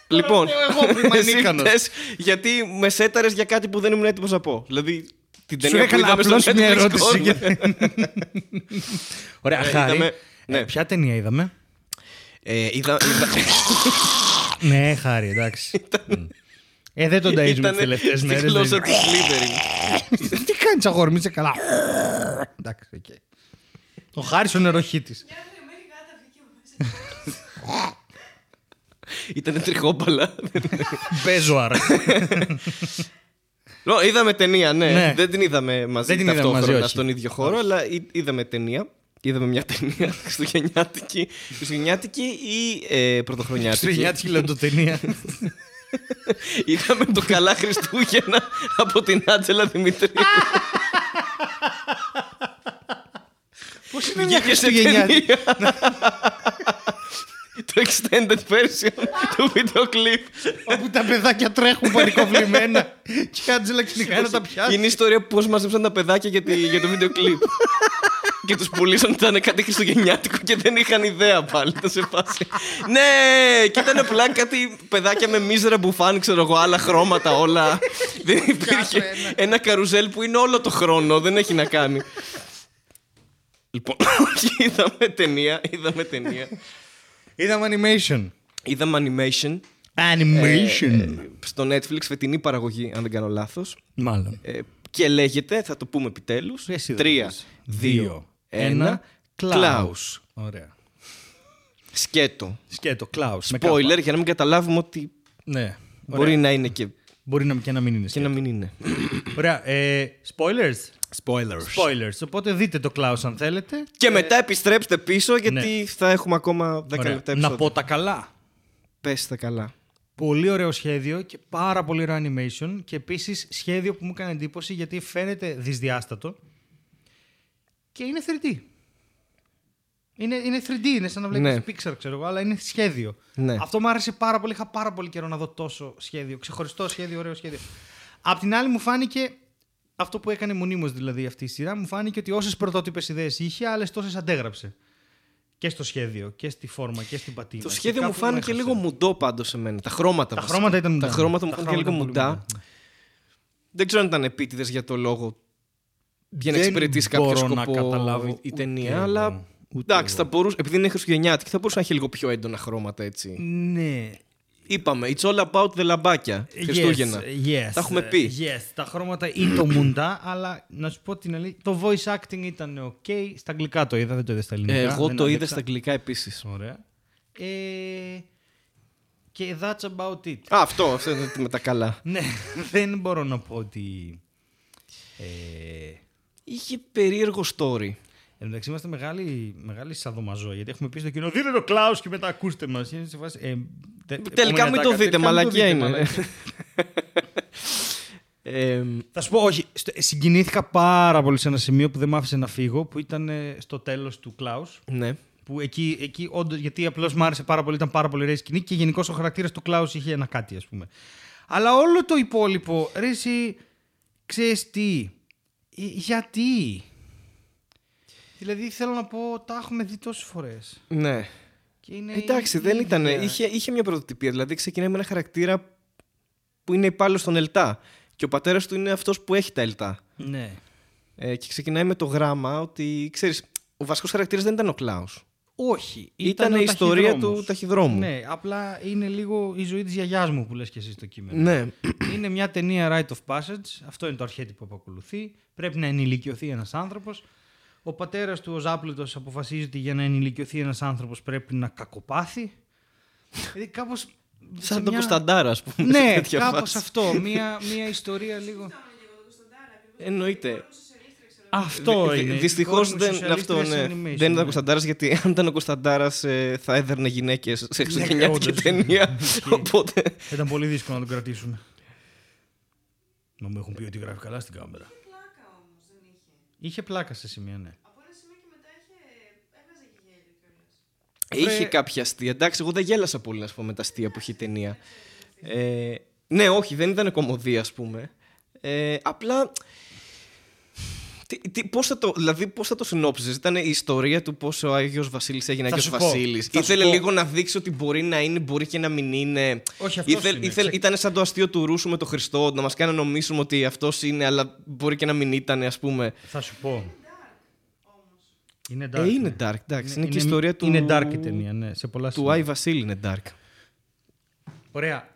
λοιπόν, εγώ που είμαι εσύ ανίκανος. πες γιατί με σέταρες για κάτι που δεν ήμουν έτοιμος να πω. Δηλαδή, την Σου ταινία που έκανα είδαμε στο απλώς μια Netflix ερώτηση. Corner. για- [LAUGHS] Ωραία, Ε, Χάρη. είδαμε- ναι. ε, Ποια ταινία είδαμε; Ε, είδα, είδα, [LAUGHS] Ναι, Χάρη, εντάξει. Μμ. Ε, δεν τον ταΐζουμε τις Ήτανε τελευταίες στη μέρες. γλώσσα δεν- του Slytherin. [LAUGHS] Τι κάνεις αγόρι, μου, είσαι καλά. Εντάξει, οκ. Ο Χάρης ο νεροχύτης. Μια βρεμένη γάτα βγήκε από μέσα. Ήτανε τριχόμπαλα. Μπέζοαρ. Ω, είδαμε ταινία, ναι. Ναι. Δεν την είδαμε μαζί Δεν την είδαμε ταυτόχρονα μαζί, όχι. στον ίδιο χώρο, αλλά εί- είδαμε ταινία. Είδαμε μια ταινία [LAUGHS] χριστουγεννιάτικη, χριστουγεννιάτικη ή ε, πρωτοχρονιάτικη; Χριστουγεννιάτικη λεπτοτενία. [LAUGHS] Είδαμε το καλά Χριστούγεννα από την Άτζελα Δημητρίου. [LAUGHS] Πώς είναι μια Βγήκε σε Χριστουγεννιάτικη. Ταινία. το extended version του βίντεο clip. Όπου τα παιδάκια τρέχουν πανικοβλημένα και η Άντζελα ξυνικάει να τα πιάσει. Είναι η ιστορία που πώς μαζέψαν τα παιδάκια για, τη- για το βίντεο κλιπ. και τους πουλήσαν ότι ήταν κάτι χριστουγεννιάτικο και δεν είχαν ιδέα πάλι. Ήταν σε φάση. ναι, και ήταν απλά κάτι παιδάκια με μίζερα μπουφάν, ξέρω εγώ, άλλα χρώματα όλα. δεν υπήρχε ένα καρουζέλ που είναι όλο το χρόνο, δεν έχει να κάνει. λοιπόν, όχι, είδαμε ταινία, είδαμε ταινία. Είδαμε animation. Είδαμε animation Animation. στο Netflix, φετινή παραγωγή, αν δεν κάνω λάθος. Μάλλον. Ε, και λέγεται, θα το πούμε επιτέλους, Εσύ δεν 3, πες. 2, 1, Ένα. Klaus. Ωραία. Σκέτο. Σκέτο, Klaus. με Spoiler κάπα. για να μην καταλάβουμε ότι Ναι. μπορεί να είναι και, Μπορεί να, και να μην είναι και σκέτο. να μην είναι. Ωραία. Ε, spoilers. Spoilers. Spoilers. Οπότε δείτε το Klaus αν θέλετε. Και μετά επιστρέψτε πίσω γιατί θα έχουμε ακόμα 10 Ε, ναι. Ωραία. λεπτά Να επεισόδιο. πω τα καλά. Πες τα καλά. Πολύ ωραίο σχέδιο και πάρα πολύ ωραίο animation και επίσης σχέδιο που μου έκανε εντύπωση γιατί φαίνεται δυσδιάστατο και είναι 3D. Είναι, είναι 3D, είναι σαν να βλέπεις Ναι. Pixar ξέρω εγώ, αλλά είναι σχέδιο. Ναι. Αυτό μου άρεσε πάρα πολύ, είχα πάρα πολύ καιρό να δω τόσο σχέδιο, ξεχωριστό σχέδιο, ωραίο σχέδιο. Απ' την άλλη μου φάνηκε, αυτό που έκανε μονίμως δηλαδή αυτή η σειρά, μου φάνηκε ότι όσες πρωτότυπες ιδέες είχε, άλλες τόσες αντέγραψε. Και στο σχέδιο, και στη φόρμα, και στην πατίνα. Το Και σχέδιο μου κάπου φάνηκε έχασε. λίγο μουντό πάντως σε μένα. Τα χρώματα Τα βασικά. χρώματα ήταν Τα μουντά. χρώματα μου Τα φάνηκε λίγο χρώματα ήταν πολύ μουντά. Δεν ξέρω αν ήταν επίτηδες για το λόγο για να Δεν εξυπηρετήσει κάποιο μπορώ σκοπό να καταλάβω η ούτε ταινία. εγώ. Αλλά Ούτε εντάξει, εγώ. θα μπορούσε, επειδή είναι χριστουγεννιάτικη, θα μπορούσε να έχει λίγο πιο έντονα χρώματα έτσι. Ναι. Είπαμε, it's all about the λαμπάκια. Χριστούγεννα. Yes, yes, Τα έχουμε πει. Yes, τα χρώματα είναι το μουντά, αλλά να σου πω την αλήθεια. Το voice acting ήταν ok. Στα αγγλικά το είδα, δεν το είδα στα ελληνικά. Ε, Εγώ δεν το είδα άντεξα. στα αγγλικά επίσης. Ωραία. Ε, και that's about it. Α, αυτό, αυτό είναι με τα καλά. [LAUGHS] ναι, δεν μπορώ να πω ότι. Ε, Είχε περίεργο story. Εν μεταξύ είμαστε μεγάλοι, μεγάλοι σαδομαζό, γιατί έχουμε πει στο κοινό δείτε το Klaus και μετά ακούστε μας. Είναι σε φάση, ε, τε- Τελικά επόμενη μην ατάκα, το δείτε, τελικά μην το μαλακία δείτε, είναι. μαλακία. [LAUGHS] Ε, Θα σου πω, όχι. στο- Συγκινήθηκα πάρα πολύ σε ένα σημείο που δεν μ' άφησε να φύγω, που ήταν ε, στο τέλος του Κλάους. ναι. Που εκεί, εκεί όντως, γιατί απλώς μ' άρεσε πάρα πολύ, ήταν πάρα πολύ ωραία η σκηνή και γενικώς ο χαρακτήρας του Κλάους είχε ένα κάτι, ας πούμε. Αλλά όλο το υπόλοιπο, ρε, εσύ, ξέρεις τι, ε, γιατί; Δηλαδή θέλω να πω, τα έχουμε δει τόσες φορές. ναι. Και είναι Εντάξει, η δεν ίδια. ήταν. Είχε, είχε μια πρωτοτυπία. Δηλαδή ξεκινάει με ένα χαρακτήρα που είναι υπάλληλος στον ΕΛΤΑ. Και ο πατέρας του είναι αυτός που έχει τα ΕΛΤΑ. Ναι. Ε, και ξεκινάει με το γράμμα ότι ξέρεις, ο βασικός χαρακτήρας δεν ήταν ο Κλάους. Όχι. Ήταν ο η ιστορία ταχυδρόμος. του ταχυδρόμου. Ναι, απλά είναι λίγο η ζωή της γιαγιάς μου που λες και εσύ στο κείμενο. Ναι. είναι μια ταινία rite of passage. Αυτό είναι το αρχέτυπο που ακολουθεί. Πρέπει να ενηλικιωθεί ένας άνθρωπος. Ο πατέρας του, ο Ζάπλουτο, αποφασίζει ότι για να ενηλικιωθεί ένας άνθρωπος πρέπει να κακοπάθει. δηλαδή κάπως. Σαν τον Κωνσταντάρα, ας πούμε. σε Ναι, τέτοια κάπως φάση. αυτό. Μια, μια ιστορία λίγο. Εννοείται. Αυτό είναι. Δυστυχώς Κόρη μου δεν, σοσιαλίστριας αυτό, ναι. animation, δεν ήταν ναι. ο Κωνσταντάρας γιατί αν ήταν ο Κωνσταντάρας θα έδερνε γυναίκες σε χριστουγεννιάτικη όντως. ταινία. [LAUGHS] Ισχύει. Οπότε. Ήταν πολύ δύσκολο να τον κρατήσουμε. Να μου έχουν πει ότι γράφει καλά στην κάμερα. Πλάκα όμω δεν είχε. Είχε πλάκα σε σημεία, ναι. Από ένα σημείο και μετά είχε. έβγαζε και γέλιο κιόλας. Είχε κάποια αστεία. Εντάξει, εγώ δεν γέλασα πολύ να σου πω με τα αστεία που είχε η ταινία. Ε, Ναι, όχι, δεν ήταν κομμωδία, ας πούμε. Ε, απλά. Τι, τι, πώς θα το, δηλαδή, πώς θα το συνόψεις, Ήταν η ιστορία του πώ ο Άγιος Βασίλης έγινε Θα Άγιος σου πω, Βασίλης. θα σου Ήθελε πω. λίγο να δείξει ότι μπορεί να είναι, μπορεί και να μην είναι. Όχι, αυτός Ήθελ, είναι. ήθελ, Ξε- ήταν σαν το αστείο του Ρούσου με τον Χριστό, να μας κάνει να νομίσουμε ότι αυτός είναι, αλλά μπορεί και να μην ήταν, ας πούμε. Θα σου πω. Είναι dark. ε, είναι ναι. dark, εντάξει. Είναι, και η ιστορία του. Είναι dark η ταινία, ναι, σε πολλά Του σημεία. Άι Βασίλη είναι dark. Ωραία.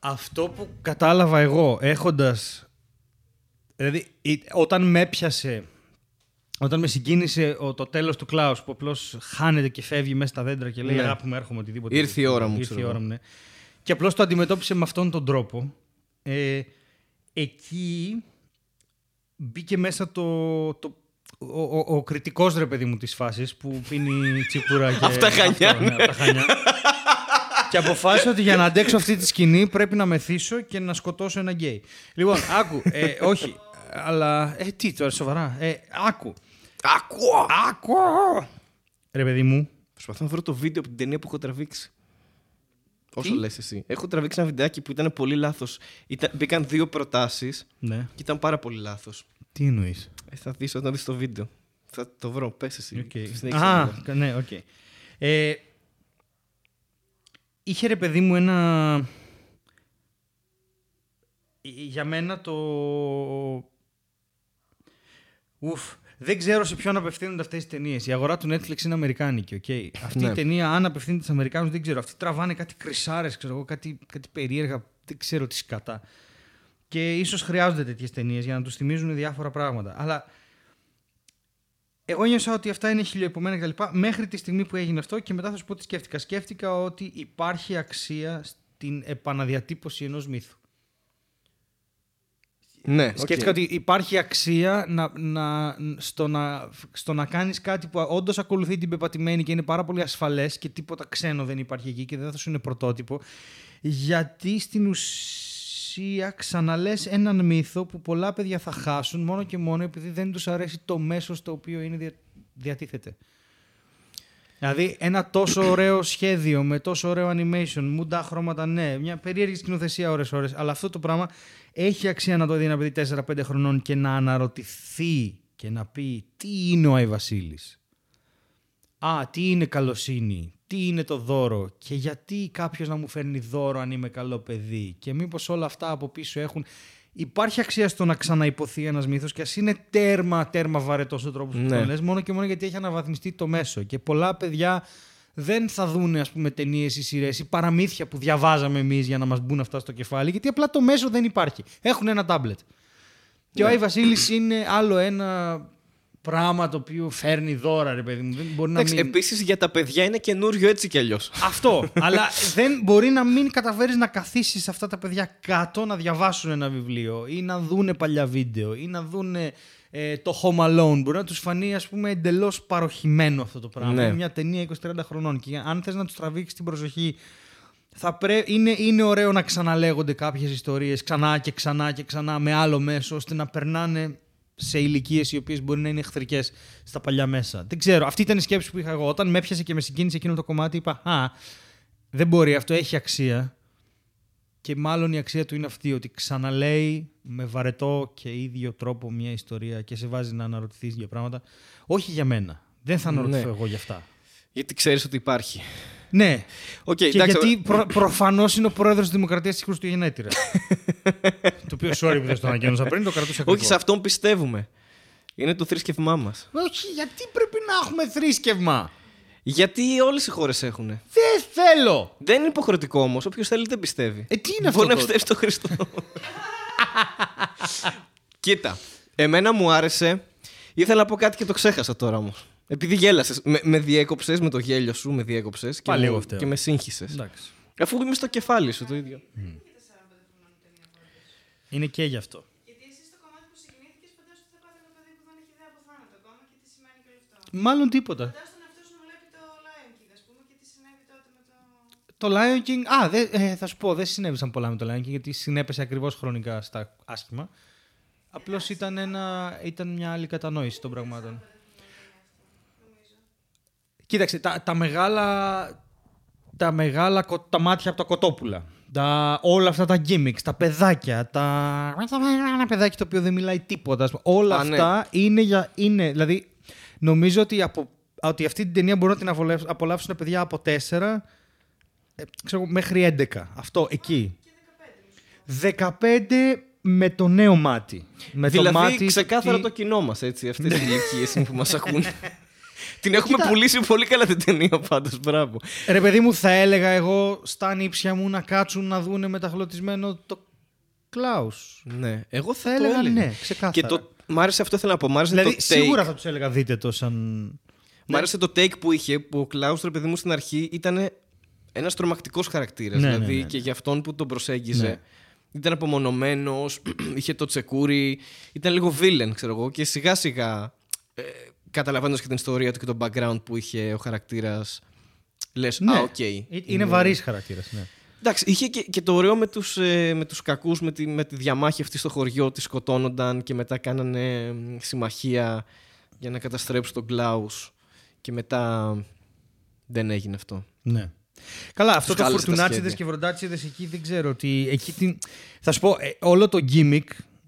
Αυτό που κατάλαβα εγώ έχοντας... Δηλαδή, η- όταν με έπιασε, όταν με συγκίνησε ο, το τέλος του Κλάους που απλώς χάνεται και φεύγει μέσα στα δέντρα και λέει Ναι. αγάπη μου έρχομαι οτιδήποτε. Ήρθε η ώρα μου, Ήρθε ξέρω η ώρα εγώ. μου, ναι. Και απλώς το αντιμετώπισε με αυτόν τον τρόπο. Ε, εκεί μπήκε μέσα το, το, ο, ο, ο κριτικός ρε παιδί μου της φάσης που πίνει τσίπουρα [LAUGHS] και... Απ' τα Χανιά, αυτό, ναι, απ' τα Χανιά. Και αποφάσισα ότι για να αντέξω αυτή τη σκηνή πρέπει να μεθύσω και να σκοτώσω ένα γκέι. Λοιπόν, άκου. Ε, όχι. Αλλά. Ε, τι τώρα, σοβαρά. Ε, άκου. Ακούω! Άκου! Ρε παιδί μου. Προσπαθώ να βρω το βίντεο από την ταινία που έχω τραβήξει. Όσο λες εσύ. Έχω τραβήξει ένα βιντεάκι που ήταν πολύ λάθος. Μπήκαν δύο προτάσεις Ναι. και ήταν πάρα πολύ λάθος. Τι εννοείς; Ε, θα δεις όταν δεις το βίντεο. Θα το βρω. Πες εσύ. Συνέχισε Α, λίγο. κα- ναι, οκ. Ε, είχε ρε παιδί μου ένα... Ε, Για μένα το... Ουφ. Δεν ξέρω σε ποιον απευθύνονται αυτές οι ταινίες. Η αγορά του Netflix είναι αμερικάνικη, οκ. Αυτή Ναι. η ταινία, αν απευθύνεται στους Αμερικάνους, δεν ξέρω. Αυτοί τραβάνε κάτι κρισάρες, ξέρω εγώ, κάτι, κάτι περίεργα. Δεν ξέρω τι σκατά. Και ίσως χρειάζονται τέτοιες ταινίες για να τους θυμίζουν διάφορα πράγματα. Αλλά εγώ ένιωσα ότι αυτά είναι χιλιοειπωμένα κτλ. Μέχρι τη στιγμή που έγινε αυτό και μετά θα σου πω τι σκέφτηκα. Σκέφτηκα ότι υπάρχει αξία στην επαναδιατύπωση ενός μύθου. Ναι, οκ. Σκέφτηκα ότι υπάρχει αξία να, να, στο, να, στο να κάνεις κάτι που όντως ακολουθεί την πεπατημένη και είναι πάρα πολύ ασφαλές και τίποτα ξένο δεν υπάρχει εκεί και δεν θα σου είναι πρωτότυπο γιατί στην ουσία ξαναλές έναν μύθο που πολλά παιδιά θα χάσουν μόνο και μόνο επειδή δεν τους αρέσει το μέσο στο οποίο είναι δια, διατίθεται. Δηλαδή ένα τόσο ωραίο σχέδιο με τόσο ωραίο animation, μουντά χρώματα, ναι, μια περίεργη σκηνοθεσία ώρες-ώρες, αλλά αυτό το πράγμα έχει αξία να το δει ένα παιδί 4-5 χρονών και να αναρωτηθεί και να πει τι είναι ο Άι Βασίλης; Α, τι είναι καλοσύνη, τι είναι το δώρο και γιατί κάποιος να μου φέρνει δώρο αν είμαι καλό παιδί και μήπως όλα αυτά από πίσω έχουν... Υπάρχει αξία στο να ξαναυποθεί ένας μύθος και ας είναι τέρμα, τέρμα βαρετός ο τρόπος που Ναι. το λες, μόνο και μόνο γιατί έχει αναβαθμιστεί το μέσο και πολλά παιδιά δεν θα δουν ας πούμε ταινίες ή σειρές ή παραμύθια που διαβάζαμε εμείς για να μας μπουν αυτά στο κεφάλι γιατί απλά το μέσο δεν υπάρχει. Έχουν ένα τάμπλετ. Και ο Άι Βασίλης είναι άλλο ένα πράγμα το οποίο φέρνει δώρα, ρε παιδί μου. Δεν μπορεί να Εντάξει, μην... επίσης για τα παιδιά είναι καινούριο έτσι κι αλλιώς. Αυτό. αλλά δεν μπορεί να μην καταφέρεις να καθίσεις αυτά τα παιδιά κάτω να διαβάσουν ένα βιβλίο ή να δούνε παλιά βίντεο ή να δούνε ε, το Home Alone. Μπορεί να τους φανεί ας πούμε εντελώς παροχημένο αυτό το πράγμα. Ναι. Είναι μια ταινία 20-30 χρονών. Και αν θες να τους τραβήξεις την προσοχή, θα πρέ... είναι, είναι ωραίο να ξαναλέγονται κάποιες ιστορίες ξανά και ξανά και ξανά με άλλο μέσο ώστε να περνάνε σε ηλικίες οι οποίες μπορεί να είναι εχθρικές στα παλιά μέσα. Δεν ξέρω. Αυτή ήταν η σκέψη που είχα εγώ. Όταν με έπιασε και με συγκίνησε εκείνο το κομμάτι, είπα Α, δεν μπορεί, αυτό έχει αξία. Και μάλλον η αξία του είναι αυτή, ότι ξαναλέει με βαρετό και ίδιο τρόπο μια ιστορία και σε βάζει να αναρωτηθείς για πράγματα. Όχι για μένα. Δεν θα αναρωτηθώ Ναι. εγώ γι' αυτά. Γιατί ξέρεις ότι υπάρχει. Ναι. Οκ, και εντάξει, γιατί προ, προφανώς είναι ο πρόεδρος της Δημοκρατίας της Χριστουγεννέτηρα. [LAUGHS] το οποίο, sorry που δεν στο ανακοίνωσα πριν, το κρατούσα Όχι, κρυφό. σε αυτόν πιστεύουμε. Είναι το θρήσκευμά μας. Όχι, γιατί πρέπει να έχουμε θρήσκευμα. Γιατί όλες οι χώρες έχουν. Δεν θέλω. Δεν είναι υποχρεωτικό όμως. Όποιος θέλει δεν πιστεύει. Ε, τι είναι αυτό Μπορεί να τότε; πιστεύει στο Χριστό. [LAUGHS] Κοίτα, εμένα μου άρεσε. Ήθελα να πω κάτι και το ξέχασα τώρα όμως. Επειδή γέλασες, με, με διέκοψες με το γέλιο σου, με διέκοψες και, Πάλι εγώ μου- φταίω. και με σύγχυσες. Εντάξει. Αφού είμαι στο κεφάλι σου το ίδιο. Είναι και γι' αυτό. Γιατί εσύ στο κομμάτι που συγκινήθηκες, φαντάζομαι ότι θα πάθει ένα παιδί που δεν έχει ιδέα από θάνατο ακόμα και τι σημαίνει και όλο αυτό. Μάλλον τίποτα. Φαντάζομαι τον εαυτό σου να βλέπει το Lion King, ας πούμε, και τι συνέβη τότε με το. Το Lion King. Α, δε, ε, θα σου πω, δεν συνέβησαν πολλά με το Lion King γιατί συνέπεσε ακριβώς χρονικά στα άσχημα. Απλώς ήταν, ένα, ήταν μια άλλη κατανόηση των πραγμάτων. Κοίταξε, τα, τα μεγάλα, τα μεγάλα κο- τα μάτια από τα κοτόπουλα. Τα, όλα αυτά τα gimmicks, τα παιδάκια, τα... ένα παιδάκι το οποίο δεν μιλάει τίποτα. ας πούμε. Όλα Α, ναι. αυτά είναι για... Είναι, δηλαδή, νομίζω ότι, από, ότι αυτή την ταινία μπορούν να την απολαύσουν, απολαύσουν παιδιά από 4 ε, ξέρω, μέχρι 11. Αυτό, εκεί. 15 με το νέο μάτι. Με το δηλαδή, μάτι ξεκάθαρα τι- το κοινό μας, έτσι. Αυτέ οι ηλικίε που μας [LAUGHS] ακούν. Την έχουμε Κοίτα. πουλήσει πολύ καλά την ταινία πάντως. Μπράβο. Ρε παιδί μου, θα έλεγα εγώ στα νύψια μου να κάτσουν να δούνε μεταχλωτισμένο το Κλάους. Ναι, εγώ θα, Θα το έλεγα έλεγα. ναι, ξεκάθαρα. Και το, μ' άρεσε αυτό θέλω να πω. Μ' άρεσε δηλαδή, το take. σίγουρα θα τους έλεγα δείτε το σαν. Μ' άρεσε το take που είχε, που ο Κλάους, ρε παιδί μου, στην αρχή ήταν ένας τρομακτικός χαρακτήρας. Ναι, ναι, δηλαδή ναι, ναι. και για αυτόν που τον προσέγγιζε. Ναι. Ήταν απομονωμένος, [CLEARS THROAT] είχε το τσεκούρι, ήταν λίγο villain, ξέρω εγώ. Και σιγά σιγά, ε, καταλαβαίνοντας και την ιστορία του και το background που είχε ο χαρακτήρας, λες, Ναι. Α, οκ. Ε, Είναι βαρύς χαρακτήρας. Ναι. Εντάξει, είχε και, και το ωραίο με τους, ε, με τους κακούς, με τη, με τη διαμάχη αυτή στο χωριό, τη σκοτώνονταν και μετά κάνανε ε, συμμαχία για να καταστρέψουν τον Κλάους και μετά δεν έγινε αυτό. ναι. Καλά, αυτό Τους το χάλασε τα φουρτουνάτσιδε σχέδια. και βροντάτσιδε εκεί δεν ξέρω ότι. Εκεί την... Θα σου πω, ε, όλο το gimmick,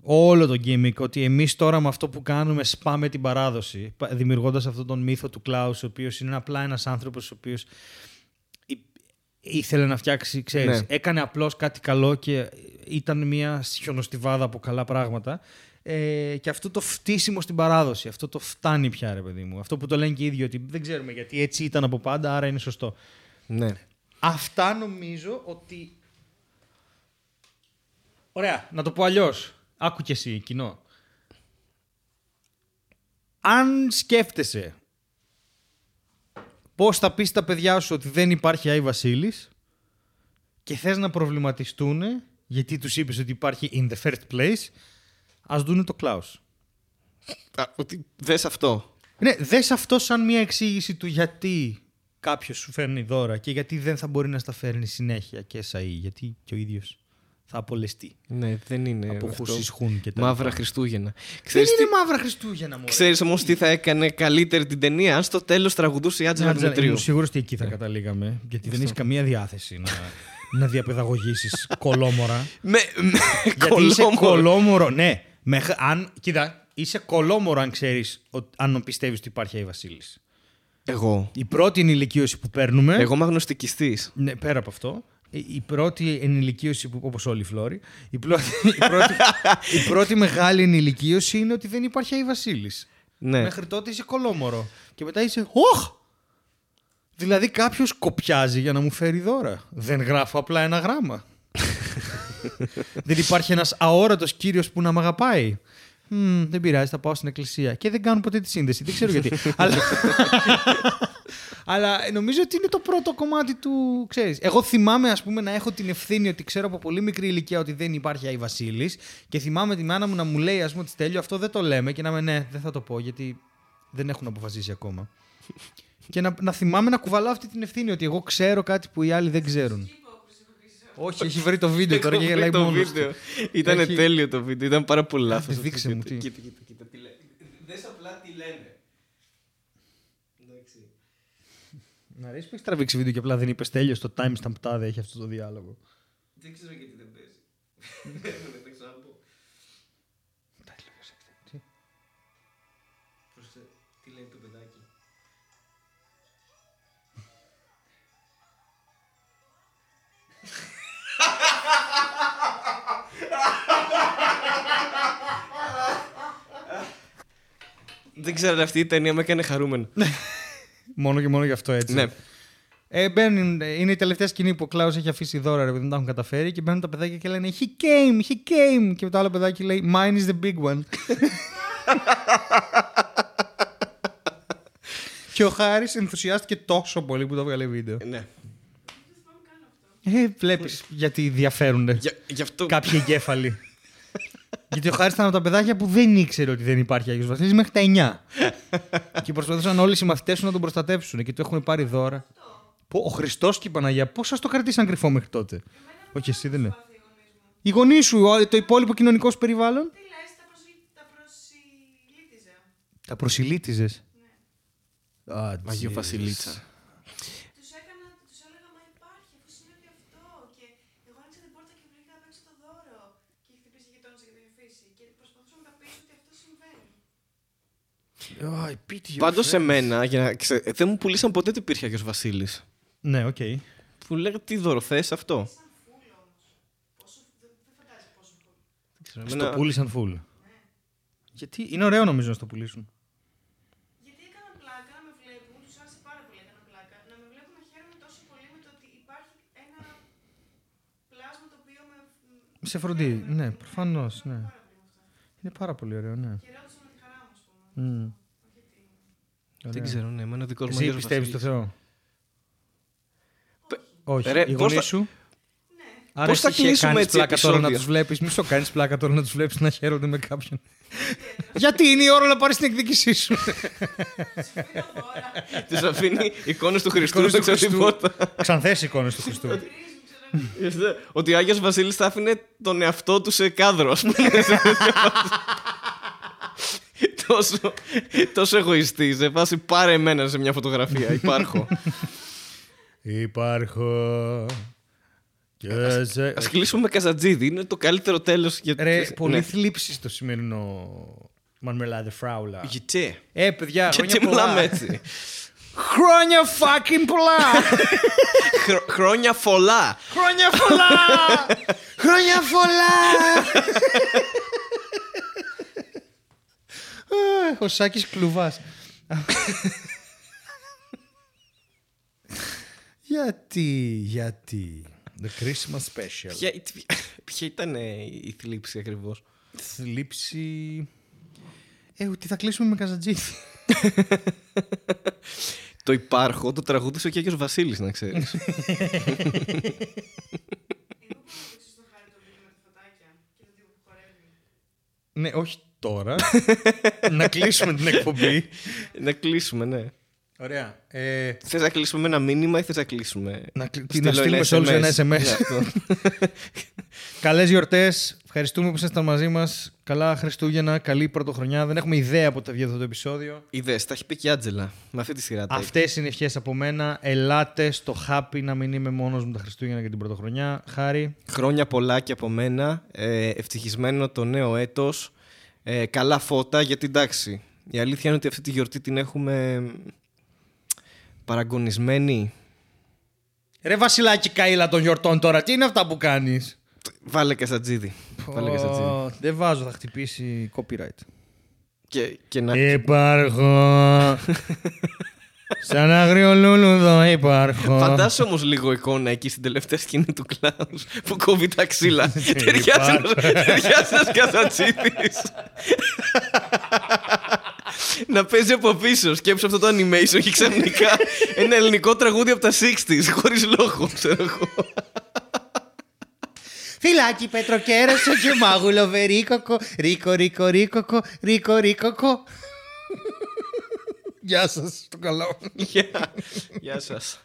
όλο το gimmick, ότι εμείς τώρα με αυτό που κάνουμε σπάμε την παράδοση, δημιουργώντας αυτόν τον μύθο του Κλάους, ο οποίος είναι απλά ένας άνθρωπος ο οποίος ήθελε να φτιάξει, ξέρεις, Ναι. έκανε απλώς κάτι καλό και ήταν μια χιονοστιβάδα από καλά πράγματα. Ε, και αυτό το φτύσιμο στην παράδοση, αυτό το φτάνει πια ρε παιδί μου. Αυτό που το λένε και οι ίδιοι ότι δεν ξέρουμε γιατί έτσι ήταν από πάντα, άρα είναι σωστό. Ναι. Αυτά νομίζω ότι... Ωραία, να το πω αλλιώς. Άκου και εσύ, κοινό. Αν σκέφτεσαι πώς θα πεις στα παιδιά σου ότι δεν υπάρχει Άι Βασίλης και θες να προβληματιστούν γιατί τους είπες ότι υπάρχει in the first place, ας δούνε το Klaus. Α, ότι δες αυτό. Ναι, δες αυτό σαν μια εξήγηση του γιατί κάποιος σου φέρνει δώρα και γιατί δεν θα μπορεί να στα φέρνει συνέχεια και ΣΑΗ, γιατί και ο ίδιος θα απολεστεί Ναι, δεν είναι από αυτό. χούσεις χούν και τα Μαύρα λοιπά. Χριστούγεννα. Δεν Ξέρεις, είναι τι... μαύρα Χριστούγεννα μου. Ξέρεις όμως τι θα έκανε καλύτερη την ταινία αν στο τέλος τραγουδούσε η Άτζελα Δημητρίου. Είμαι σίγουρος ότι εκεί θα καταλήγαμε. Γιατί δεν έχεις καμία διάθεση να, [LAUGHS] να διαπαιδαγωγήσεις κολόμορα. Με, με γιατί είσαι κολόμορο. κολόμορο, ναι. Μεχ- αν, κοίτα, είσαι κολόμορο αν ξέρεις, αν πιστεύεις ότι υπάρχει Άι Βασίλης. Εγώ. Η πρώτη ενηλικίωση που παίρνουμε. Εγώ είμαι αγνωστικιστής. Ναι, πέρα από αυτό. Η- Η πρώτη ενηλικίωση, που, όπως όλοι οι φλόροι, η, πρώτη, η, πρώτη, η πρώτη μεγάλη ενηλικίωση είναι ότι δεν υπάρχει Άι Βασίλης. Ναι. Μέχρι τότε είσαι κολόμορο. Και μετά είσαι, Ωχ! Δηλαδή κάποιος κοπιάζει για να μου φέρει δώρα. Δεν γράφω απλά ένα γράμμα. [LAUGHS] δεν υπάρχει ένας αόρατος κύριος που να μ' αγαπάει. Μμμ, δεν πειράζει, θα πάω στην εκκλησία. Και δεν κάνουν ποτέ τη σύνδεση. Δεν ξέρω γιατί. [LAUGHS] Αλλά... Αλλά νομίζω ότι είναι το πρώτο κομμάτι του. Ξέρεις. Εγώ θυμάμαι, ας πούμε, να έχω την ευθύνη ότι ξέρω από πολύ μικρή ηλικία ότι δεν υπάρχει Άι Βασίλης. Και θυμάμαι τη μάνα μου να μου λέει, ας πούμε, ότι τέλειο, αυτό δεν το λέμε. Και να είμαι, ναι, δεν θα το πω, γιατί δεν έχουν αποφασίσει ακόμα. [LAUGHS] και να, να θυμάμαι να κουβαλάω αυτή την ευθύνη ότι εγώ ξέρω κάτι που οι άλλοι δεν ξέρουν. Όχι, έχει βρει το βίντεο τώρα και Έχω γελάει βρει το μόνο. βίντεο. Ήταν Έχει- τέλειο το βίντεο. Ήταν πάρα πολύ λάθος. Άντε, δείξε μου τι. Κοίτα, κοίτα, κοίτα. τι λένε. Δες απλά τι λένε. Εντάξει. Να ρίξει που έχεις τραβήξει βίντεο και απλά δεν είπες τέλειος στο timestamp τάδε έχει αυτό το διάλογο. Δεν ξέρω γιατί δεν παίζει. [LAUGHS] Δεν θα ξαναπώ. Πρόσεχε, Δεν ξέρω, αλλά αυτή η ταινία με έκανε χαρούμενο. Μόνο και μόνο γι' αυτό έτσι. Ναι. Ε, μπαίνουν, είναι η τελευταία σκηνή που ο Κλάου έχει αφήσει δώρα, ρε, επειδή δεν τα έχουν καταφέρει και μπαίνουν τα παιδάκια και λένε He came, he came. Και το άλλο παιδάκι λέει Mine is the big one. και ο Χάρης ενθουσιάστηκε τόσο πολύ που το έβγαλε βίντεο. Ναι. Ε, βλέπεις γιατί διαφέρουν Για, γι' αυτό. κάποιοι εγκέφαλοι. Γιατί ο Χάρη ήταν από τα παιδάκια που δεν ήξερε ότι δεν υπάρχει Άγιος Βασίλης μέχρι τα 9. και προσπαθούσαν όλοι οι συμμαθητές του να τον προστατεύσουν και του έχουν πάρει δώρα. Πω, ο Χριστός και η Παναγία, πώς σας το κρατήσαν κρυφό μέχρι τότε; Όχι, εσύ δεν είναι. Οι γονείς σου, ο- το υπόλοιπο κοινωνικό σου περιβάλλον; Τι λες, τα, προσυ... τα προσιλήτιζα. Τα προσιλήτιζε. Α, Αγίου Βασιλίτσα. Τους έκανα, τους έλεγα, μα υπάρχει, αφού συνέβη αυτό. Και εγώ άνοιξα κρίση και προσπαθούσαμε να τα πείσω ότι αυτό συμβαίνει. Oh, I pity your Πάντως σε friends. μένα, για να ξε... δεν μου πουλήσαν ποτέ ότι υπήρχε Άγιος Βασίλης. Ναι, οκ. Που λέγα τι δώρο θες αυτό. Σαν φούλο όμω. Όσο δεν, δεν φαντάζεσαι πόσο φούλο. Δεν ξέρω, Στο εμένα- πούλησαν full. Γιατί; Είναι ωραίο νομίζω να στο πουλήσουν. Γιατί έκαναν πλάκα να με βλέπουν, τους άρεσε πάρα πολύ έκαναν πλάκα, να με βλέπουν να χαίρομαι τόσο πολύ με το ότι υπάρχει ένα πλάσμα το οποίο με. Σε φροντίζει. Ναι, προφανώς. Ναι. Πάρα πολύ με αυτό. Είναι πάρα πολύ ωραίο, ναι. Χαιρόντουσαν με τη χαρά μου, ας πούμε. Μμ. Όχι ότι. Δεν Ωραία. ξέρω, ναι, εμένα ο δικός μου Εσύ Άγιος πιστεύεις στο Βασίλης. Θεό; Όχι. Ρε, οι πώς γονείς θα- σου; Ναι. Άρα Πώς θα εσύ κλείσουμε κάνεις έτσι πλάκα τώρα να επεισόδιο; τους βλέπεις; Μη σου κάνεις πλάκα τώρα να τους βλέπεις να χαίρονται με κάποιον. [LAUGHS] Γιατί είναι η ώρα να πάρεις την εκδίκησή σου; Πήρα δώρα. Της αφήνει εικόνες του Χριστού Εικόνες του έξω από την Χριστού. πόρτα. Ξανθές εικόνες του Χριστού. Πρίζουν, ξέρω εγώ. Είδε, Ότι ο Άγιος Βασίλης θα άφηνε τον εαυτό του σε κάδρο, ας πούμε. [LAUGHS] τόσο, τόσο εγωιστής. Σε φάση πάρε εμένα σε μια φωτογραφία. Υπάρχω. Υπάρχω. Και σε... Ας κλείσουμε με Καζατζίδη. Είναι το καλύτερο τέλος για Ρε, πολύ Ναι. θλίψη στο σημερινό Μαρμελάδε Φράουλα. Γιατί. Ε, παιδιά, χρόνια Γιατί μιλάμε πολλά. έτσι; Χρόνια fucking πολλά! Χρο- Χρόνια φωλά. Χρόνια πολλά! [LAUGHS] Χρόνια πολλά! Αχ, Ο Σάκης Κλουβάς. γιατί, γιατί. The Christmas Special. Ποια, ποια ήταν ε, η θλίψη ακριβώς; Θλίψη... Ε, ότι θα κλείσουμε με καζατζίδι. Το υπάρχω, το τραγούδισε και ο Άγιος Βασίλης, να ξέρεις. [LAUGHS] Εγώ μπορώ να δείξω στο χάρι το βίντεο με τα φωτάκια και το τύπο που χορεύει. ναι, όχι τώρα. [LAUGHS] να κλείσουμε την εκπομπή. να κλείσουμε, ναι. Ωραία. Ε, Θες να κλείσουμε με ένα μήνυμα ή θες να κλείσουμε. να, κλ- Στείλω να στείλουμε σε όλους ένα SMS. Ναι, αυτό. [LAUGHS] Καλές γιορτές. Ευχαριστούμε που ήσασταν μαζί μας. Καλά Χριστούγεννα, καλή πρωτοχρονιά. Δεν έχουμε ιδέα πότε θα βγει αυτό το επεισόδιο. Είδες, τα έχει πει και η Άτζελα. Με αυτή τη σειρά τα είπε. Αυτές είναι ευχές από μένα. Ελάτε στο Happy να μην είμαι μόνος μου τα Χριστούγεννα και την πρωτοχρονιά. Χάρη. Χρόνια πολλά και από μένα. Ε, ευτυχισμένο το νέο έτος. Ε, καλά φώτα, γιατί εντάξει. Η αλήθεια είναι ότι αυτή τη γιορτή την έχουμε παραγωνισμένη. Ρε Βασιλάκη Καΐλα των γιορτών τώρα, τι είναι αυτά που κάνεις; Βάλε και σατζίδι. Βάλε και σατζίδι. Ω, Δεν βάζω, θα χτυπήσει copyright. Και, και να... Υπάρχω. [LAUGHS] Σαν αγριολούλουδο υπάρχω. Φαντάσου όμως λίγο εικόνα εκεί στην τελευταία σκηνή του Κλάους που κόβει τα ξύλα. [LAUGHS] Ταιριάζει ένα καθατσίτη. Να παίζει από πίσω. Σκέψου αυτό το animation και ξαφνικά ένα ελληνικό τραγούδι από τα 60s χωρίς λόγο, ξέρω εγώ. Φυλάκι πετροκέρασο και μάγουλο βερίκοκο. Ρίκο, ρίκο, ρίκοκο, ρίκο, ρίκοκο. Γεια σας, το καλό. Γεια. Γεια σας.